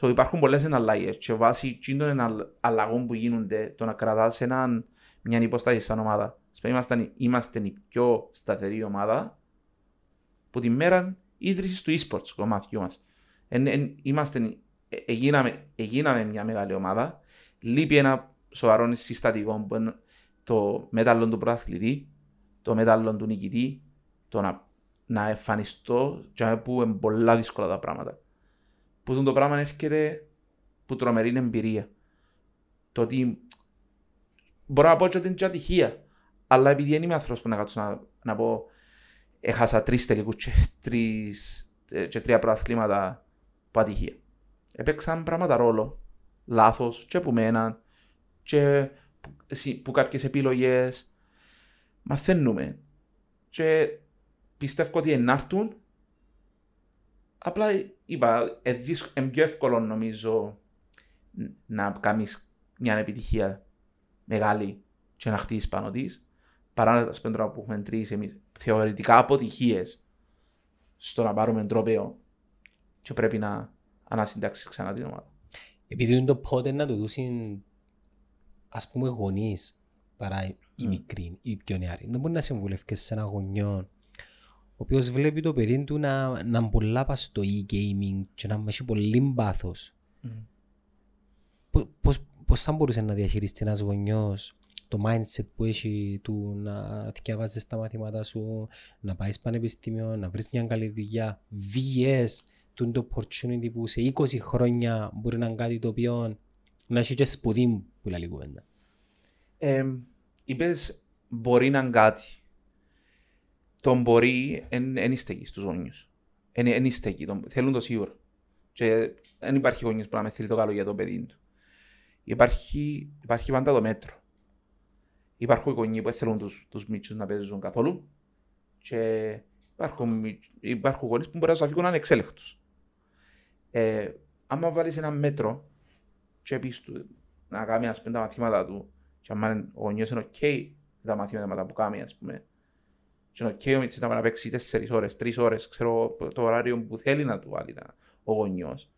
So, υπάρχουν πολλές εναλλαγές και βάσει εκείνων εναλλ- αλλαγών που γίνονται το να κρατάς έναν, μια υποστάση σαν ομάδα. Σπέρα είμαστε, είμαστε η πιο σταθερή ομάδα που τη μέρα ίδρυσης του e-sports κομμάτιου μας. Εν, εν, είμαστε, ε, εγίναμε, εγίναμε μια μεγάλη ομάδα. Λείπει ένα σοβαρό συστατικό που είναι το μέταλλο του πρωταθλητή, το μέταλλο του νικητή, το να, να εμφανιστώ και που είναι πολλά δύσκολα τα πράγματα. Που το πράγμα έρχεται που τρομερή εμπειρία. Το ότι μπορώ να πω ότι είναι και ατυχία, αλλά επειδή δεν είμαι άνθρωπος που να κάτσω να, να πω έχασα τρεις τελικούς και, τρεις, ε, και τρία προαθλήματα που ατυχία. Έπαιξαν πράγματα ρόλο, λάθος και από μένα και που, εσύ- που κάποιες επιλογές μαθαίνουμε και πιστεύω ότι ενάρτουν απλά είπα είναι πιο εύκολο νομίζω να κάνεις μια επιτυχία μεγάλη και να χτίσεις πάνω της παρά να σπέντρο που έχουμε τρεις εμείς θεωρητικά αποτυχίες στο να πάρουμε τρόπαιο και πρέπει να ανασυντάξεις ξανά την ομάδα. Επειδή είναι το πότε να το δούσουν ας πούμε γονείς παρά οι μικροί, οι πιο νεαροί. Δεν μπορεί να συμβουλεύκες σε ένα γονιό ο οποίος βλέπει το παιδί του να, να είναι πολλά πας στο e-gaming και να έχει πολύ πάθος. Μμμ. Πο- Πώς, πώς θα μπορούσε να διαχειριστεί ένας γονιός το mindset που έχει του να διαβάζεις τα μαθήματα σου, να πάεις πανεπιστήμιο, να βρεις μια καλή δουλειά, VS, το το opportunity που σε 20 χρόνια μπορεί να είναι κάτι το οποίο να έχει και σπουδή που λέει κουβέντα. Ε, είπες μπορεί να είναι κάτι. Το μπορεί δεν στέκει στους γονιούς. Δεν στέκει. Το- Θέλουν το σίγουρο. Και δεν υπάρχει γονιός που να με θέλει το καλό για το παιδί του. Υπάρχει, υπάρχει πάντα το μέτρο. Υπάρχουν γονείς που δεν θέλουν τους, τους μίτσους να παίζουν καθόλου και υπάρχουν, μι- υπάρχουν γονείς που μπορεί να σου αφήνουν ανεξέλεγκτους. Ε, άμα βάλεις ένα μέτρο και πεις του να κάνει ας πούμε τα μαθήματα του και αν ο γονιός είναι οκ με τα μαθήματα που κάνει ας πούμε και είναι οκ ο μιτσής να πάει να παίξει τέσσερις ώρες, τρεις ώρες, ξέρω το ωράριο που θέλει να του βάλει τα- ο γονιός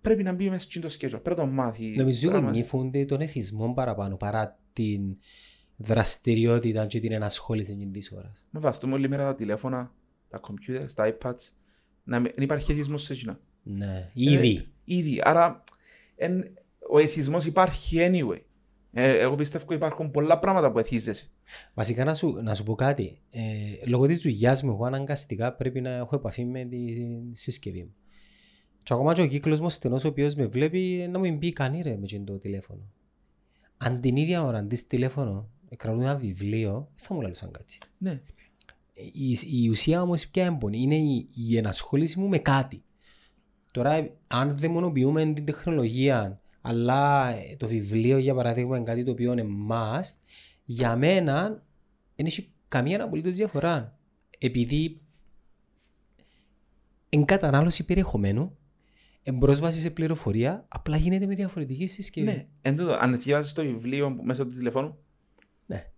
πρέπει να μπει μέσα στο schedule, πρέπει να το μάθει. Νομίζω οι Πρέπει να γονείς φοβούνται τον εθισμό παραπάνω παρά την δραστηριότητα και την ενασχόληση εκείνης της ώρας. Με βαστούμε όλη μέρα τα τηλέφωνα, τα computers, τα iPads, να μην δεν υπάρχει εθισμός σε εκείνα. Ναι, ήδη. Ήδη, άρα εν, ο εθισμός υπάρχει anyway. Ε, εγώ πιστεύω υπάρχουν πολλά πράγματα που εθίζεσαι. Βασικά να σου, να σου πω κάτι. Ε, λόγω της δουλειάς μου, εγώ αναγκαστικά πρέπει να έχω επαφή με τη συσκευή μου. Και ακόμα και ο κύκλος μου στενός ο οποίος με βλέπει να μην πει κανεί ρε με εκείνο το τηλέφωνο. Αν την ίδια ώρα αντί τηλέφωνο κρατούν ένα βιβλίο, δεν θα μου λαλούσαν κάτι. Ναι. Η, η ουσία όμως ποια έμπονη είναι η, η ενασχόληση μου με κάτι. Τώρα, αν δαιμονοποιούμε την τεχνολογία, αλλά ε, το βιβλίο για παράδειγμα είναι κάτι το οποίο είναι must, για μένα δεν έχει καμία απολύτως διαφορά. Επειδή εν κατανάλωση περιεχομένου, εν πρόσβαση σε πληροφορία, απλά γίνεται με διαφορετική συσκευή. Ναι. Εν τούτο, αν διαβάζεις το βιβλίο μέσω του τηλεφώνου, Ναι.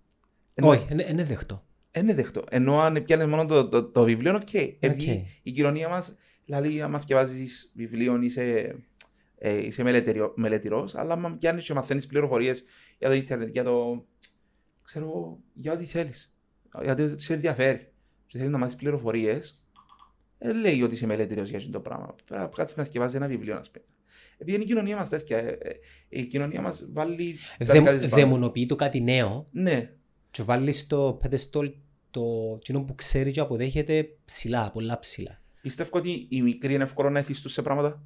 Ενώ- Όχι, είναι, είναι δεχτό. δεν είναι δεχτό. Ενώ αν πιάνεις μόνο το, το, το βιβλίο, οκ. Επειδή Οκ. η κοινωνία μας, δηλαδή, άμα διαβάζεις βιβλίο, είσαι, ε, είσαι μελετηριο- μελετηρός, αλλά άμα πιάνεις και μαθαίνεις πληροφορίες για το ίντερνετ, για το, ξέρω, εγώ, για ό,τι θέλεις. Γιατί σε ενδιαφέρει. Και θέλεις να μάθεις πληροφορίες, δεν λέει ότι είσαι μελετηρός για αυτό το πράγμα. Πρέπει να κάτσεις να διαβάζεις ένα βιβλίο, να πούμε. Επειδή είναι η κοινωνία μας τέτοια. ε, ε, Η κοινωνία μας βάλει... τα Δε, δικά της πάνω. δαιμονοποιεί το κάτι νέο Ναι, και βάλει στο pedestal το κοινό που ξέρει και αποδέχεται ψηλά, πολλά ψηλά. Πιστεύω ότι οι μικροί είναι εύκολο να εθιστούν σε πράγματα.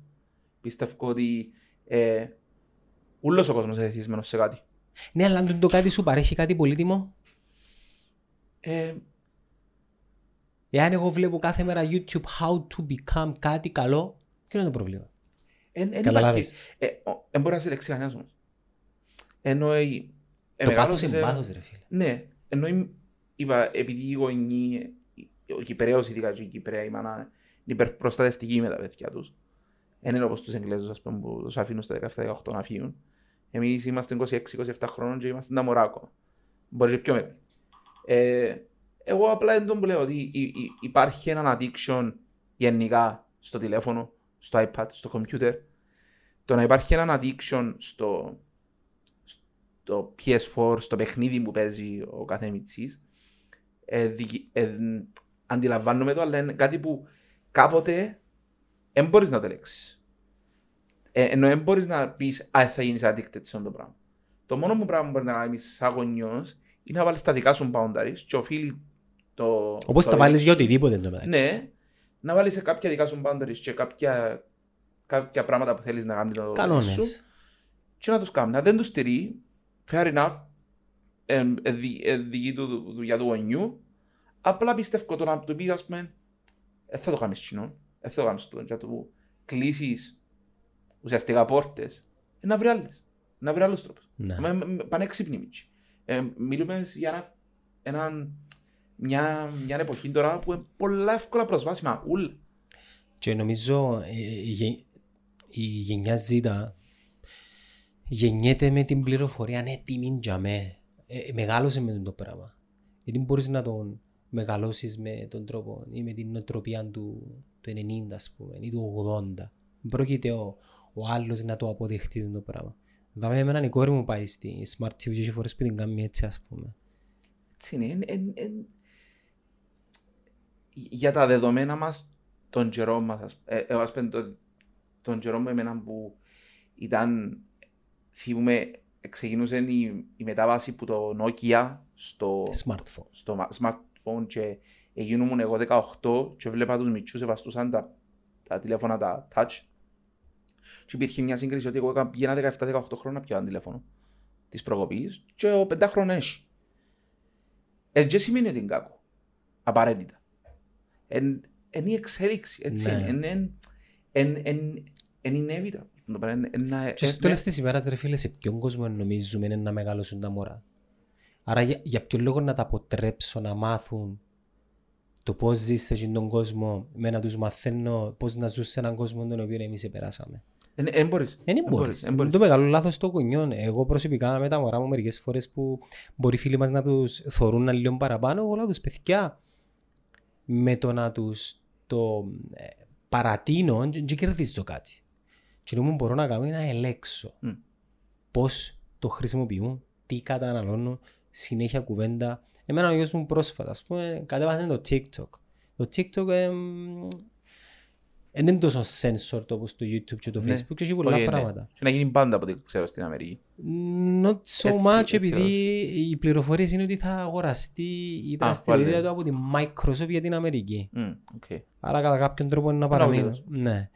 Πιστεύω ότι ε, ούλος ο κόσμος είναι εθισμένος σε κάτι. Ναι, αλλά αν το κάτι σου παρέχει κάτι πολύτιμο, Ε, εάν εγώ βλέπω κάθε μέρα YouTube how to become κάτι καλό, ποιο είναι το πρόβλημα; εν, εν Καταλάβες. υπάρχει. Ε, ο- εν μπορεί να σε λέξει κανένας όμως. Ενώ η- ε, Το πάθος μεγάλωσες, είναι ε, πάθος ρε φίλε. Ναι, ενώ η- είπα, επειδή οι γονείς, ο Κυπρέος ειδικά και η Κυπρέα η μάνα είναι υπερπροστατευτική με τα παιδιά τους. Δεν είναι όπως τους Εγγλέζους ας πούμε, που τους αφήνουν στα 17-18 να φύγουν. Εμείς είμαστε 26-27 χρόνων και είμαστε τα μωρά ακόμα. Μπορεί και πιο μεγάλη. Ε, εγώ απλά είναι το που λέω ότι υ- υ- υπάρχει ένα addiction γενικά στο τηλέφωνο, στο iPad, στο computer. Το να υπάρχει ένα addiction στο, στο PS4, στο παιχνίδι που παίζει ο κάθε μητσής, ε, δικη- ε, αντιλαμβάνομαι το, αλλά είναι κάτι που κάποτε δεν μπορείς να το ελέγξεις. Ε, ενώ δεν μπορείς να πεις «Α, θα γίνεις addicted σε αυτό το πράγμα». Το μόνο που πράγμα που μπορείς να κάνεις σαν γονιός είναι να βάλεις τα δικά σου boundaries και οφείλει το... Όπως το τα βάλεις ex- για οτιδήποτε εν τω μεταξύ. Ναι, να βάλεις σε κάποια δικά σου boundaries και κάποια, κάποια πράγματα που θέλεις να κάνεις το σου Κανόνες. και να τους κάνεις. Αν δεν τους στηρεί, fair enough, ε, ε, δι- ε, δική του δου- δουλειά του γονιού, απλά πιστεύω το να του πεις, ας πούμε, δεν θα το κάνεις κοινό, δεν θα το κάνεις το, και να του κλείσεις ουσιαστικά πόρτες, ε, να βρει άλλες, να βρει άλλους τρόπους. Ναι. Με- με- με- Πανέξυπνοι μίτσι. Ε, μιλούμε για ένα, έναν- μια, μια εποχή τώρα που είναι πολλά εύκολα προσβάσιμα. Ουλ. Και νομίζω ε, η, γε- η γενιά Z γεννιέται με την πληροφορία είναι έτοιμη για με. Ε, ε, μεγάλωσε με το πράγμα. Γιατί μπορείς να τον μεγαλώσεις με τον τρόπο ή με την νοοτροπία του, του 90 ας πούμε ή του 80. Δεν Πρόκειται ο, ο άλλος να το αποδεχτεί το πράγμα. Δάμε εμένα η κόρη μου πάει στη Smart TV και έχει φορές που την κάνει έτσι ας πούμε. Έτσι είναι. Εν- εν- εν- Για τα δεδομένα μας, τον καιρό μας, ας- ε, εγώ ας πούμε, τον, τον καιρό μου εμένα που ήταν, θυμούμε, ξεκινούσε η, η μετάβαση που το Nokia στο, Smartphone. στο μα- smartphone και έγινουν εγώ 18 και βλέπα τους μητσούς ευαστούσαν τα, τα τηλέφωνα τα touch και υπήρχε μια σύγκριση ότι εγώ έκανα- πήγαινα 17-18 χρόνια πια τηλέφωνο της προκοπής και ο πεντάχρονος έχει. Ε, δεν σημαίνει ότι είναι κακό. Απαραίτητα. Εν, εν η εξέλιξη, έτσι Ναι. είναι. Εν, εν, εν, εν, εν inevitable. Το πράγμα είναι- εν να- Και εν- στο τέλος της ημέρας, ρε φίλε, σε ποιον κόσμο νομίζουμε είναι να μεγαλώσουν τα μωρά; Άρα για, για ποιο λόγο να τα αποτρέψω να μάθουν το πώς ζεις σε αυτόν τον κόσμο με να τους μαθαίνω πώς να ζουν σε έναν κόσμο τον οποίο εμείς επεράσαμε. εν- εν μπορείς. Δεν Εν μπορείς. εν Είναι μπορείς. το μεγάλο λάθος των γονιών. Εγώ προσωπικά με τα μωρά μου μερικές φορές που μπορεί οι φίλοι μας να τους θωρούν να λίγο παραπάνω, εγώ λέω τους παιδιά με το να τους το ε, παρατείνω δεν κερδίζω κάτι. Και το μόνο που μπορώ να κάνω είναι να ελέξω Μμ. πώς το χρησιμοποιούν, τι καταναλώνουν, συνέχεια κουβέντα. Εμένα ο γιος μου πρόσφατα, ας πούμε, κατέβασε το TikTok. Το TikTok εμ, δεν είναι τόσο censored όπως το YouTube και το Ναι. Facebook και έχει πολλά Όχι, ναι. πράγματα. Και να γίνει πάντα από ό,τι ξέρω στην Αμερική. Not so Έτσι, much έτσι επειδή όχι. οι πληροφορίες είναι ότι θα αγοραστεί η πάλι δραστηριότητα έτσι. του από τη Microsoft για την Αμερική. Μμ, οκ. Άρα κατά κάποιον τρόπο είναι να Να παραμείνω. βεβαίως. Ναι.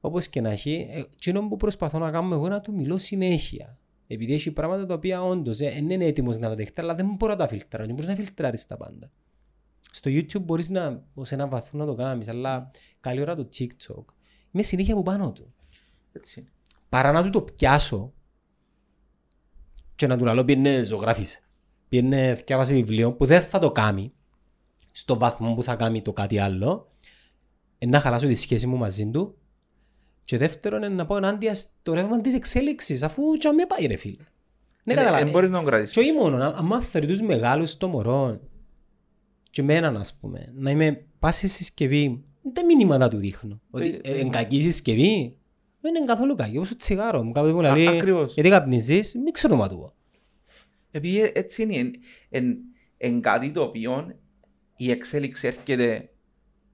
Όπως και να έχει, ε, εκείνο που προσπαθώ να κάνω εγώ είναι να του μιλώ συνέχεια. Επειδή έχει πράγματα τα οποία όντως ε, δεν είναι έτοιμος να τα δεχτεί, αλλά δεν μπορεί να τα φιλτράρει. Δεν μπορείς να φιλτράρεις τα πάντα. Στο YouTube μπορείς να, ως έναν βαθμό να το κάνεις, αλλά καλή ώρα το TikTok. Είμαι συνέχεια από πάνω του. Έτσι είναι. Παρά να του το πιάσω και να του λέω πιένε ζωγράφησε. Πιένε θυκιάβασε βιβλίο που δεν θα το κάνει στο βαθμό που θα κάνει το κάτι άλλο. ε, να χαλάσω τη σχέση μου μαζί του. Και δεύτερον, είναι να πάω ενάντια στο ρεύμα της εξέλιξης, αφού και με πάει ρε φίλε. Ναι, Ε, ε, καταλαβαίνω. μπορείς να τον κρατήσεις. Και όχι μόνο, να- άμα θεωρεί τους μεγάλους στο μωρό και εμένα ας πούμε, να είμαι πάση συσκευή, τα μηνύματα του δείχνω. Ότι ε, είναι κακή συσκευή, δεν είναι καθόλου κακή. Όπως το τσιγάρο μου, κάποτε μου Α, λέει, ακριβώς. γιατί καπνίζεις, μην ξέρω να του πω. Επειδή ε- έτσι είναι. Εν, εν, εν κάτι το οποίο η εξέλιξη έρχεται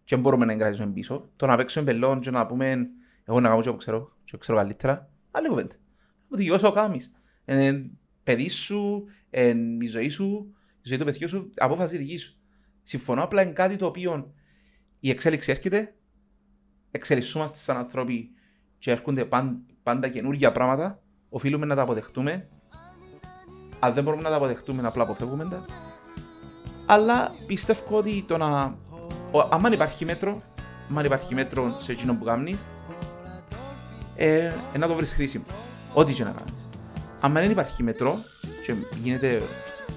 και δεν μπορούμε να εγκρατήσουμε πίσω. Το να παίξουμε πελών και να πούμε εγώ να κάνω και που ξέρω, και ξέρω καλύτερα. Άλλη κουβέντα. Που δικαιώσαι ο κάμεις. Εν παιδί σου, εν η ζωή σου, η ζωή του παιδιού σου, απόφαση δική σου. Συμφωνώ απλά είναι κάτι το οποίο η εξέλιξη έρχεται, εξελισσούμαστε σαν άνθρωποι και έρχονται παν- πάντα καινούργια πράγματα, οφείλουμε να τα αποδεχτούμε αν δεν μπορούμε να τα αποδεχτούμε, απλά αποφεύγουμε τα. Αλλά πιστεύω ότι το να. ο- άμα υπάρχει μέτρο, άμα υπάρχει μέτρο σε εκείνο που κάνεις, ε, ε, να το βρεις χρήσιμο. Ό,τι και να κάνεις. Αν δεν υπάρχει μετρό και γίνεται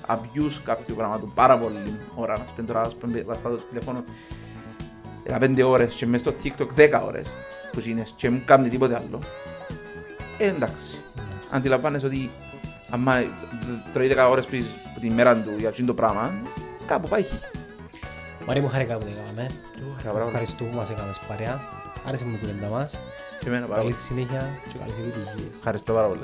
abuse κάποιου πράγματο πάρα πολύ ώρα, να σπέντω τώρα βαστά το τηλέφωνο 15 ώρες και μέσα στο TikTok 10 ώρες που γίνες και μην κάνει τίποτε άλλο. Ε, εντάξει. Αντιλαμβάνεσαι ότι άμα τρώει 10 ώρες που που τη μέρα του για αυτό το πράγμα, κάπου πάει χει. Μαρή μου χαρικά που το έκαναμε. Χαρά, μπράβο. Ευχαριστούμε που μας έκανες παρέα. Άρεσε μου η κουβέντα μας. Και εμένα πάρα Καλή πολύ. συνέχεια και καλές επιτυχίες. Ευχαριστώ πάρα πολύ.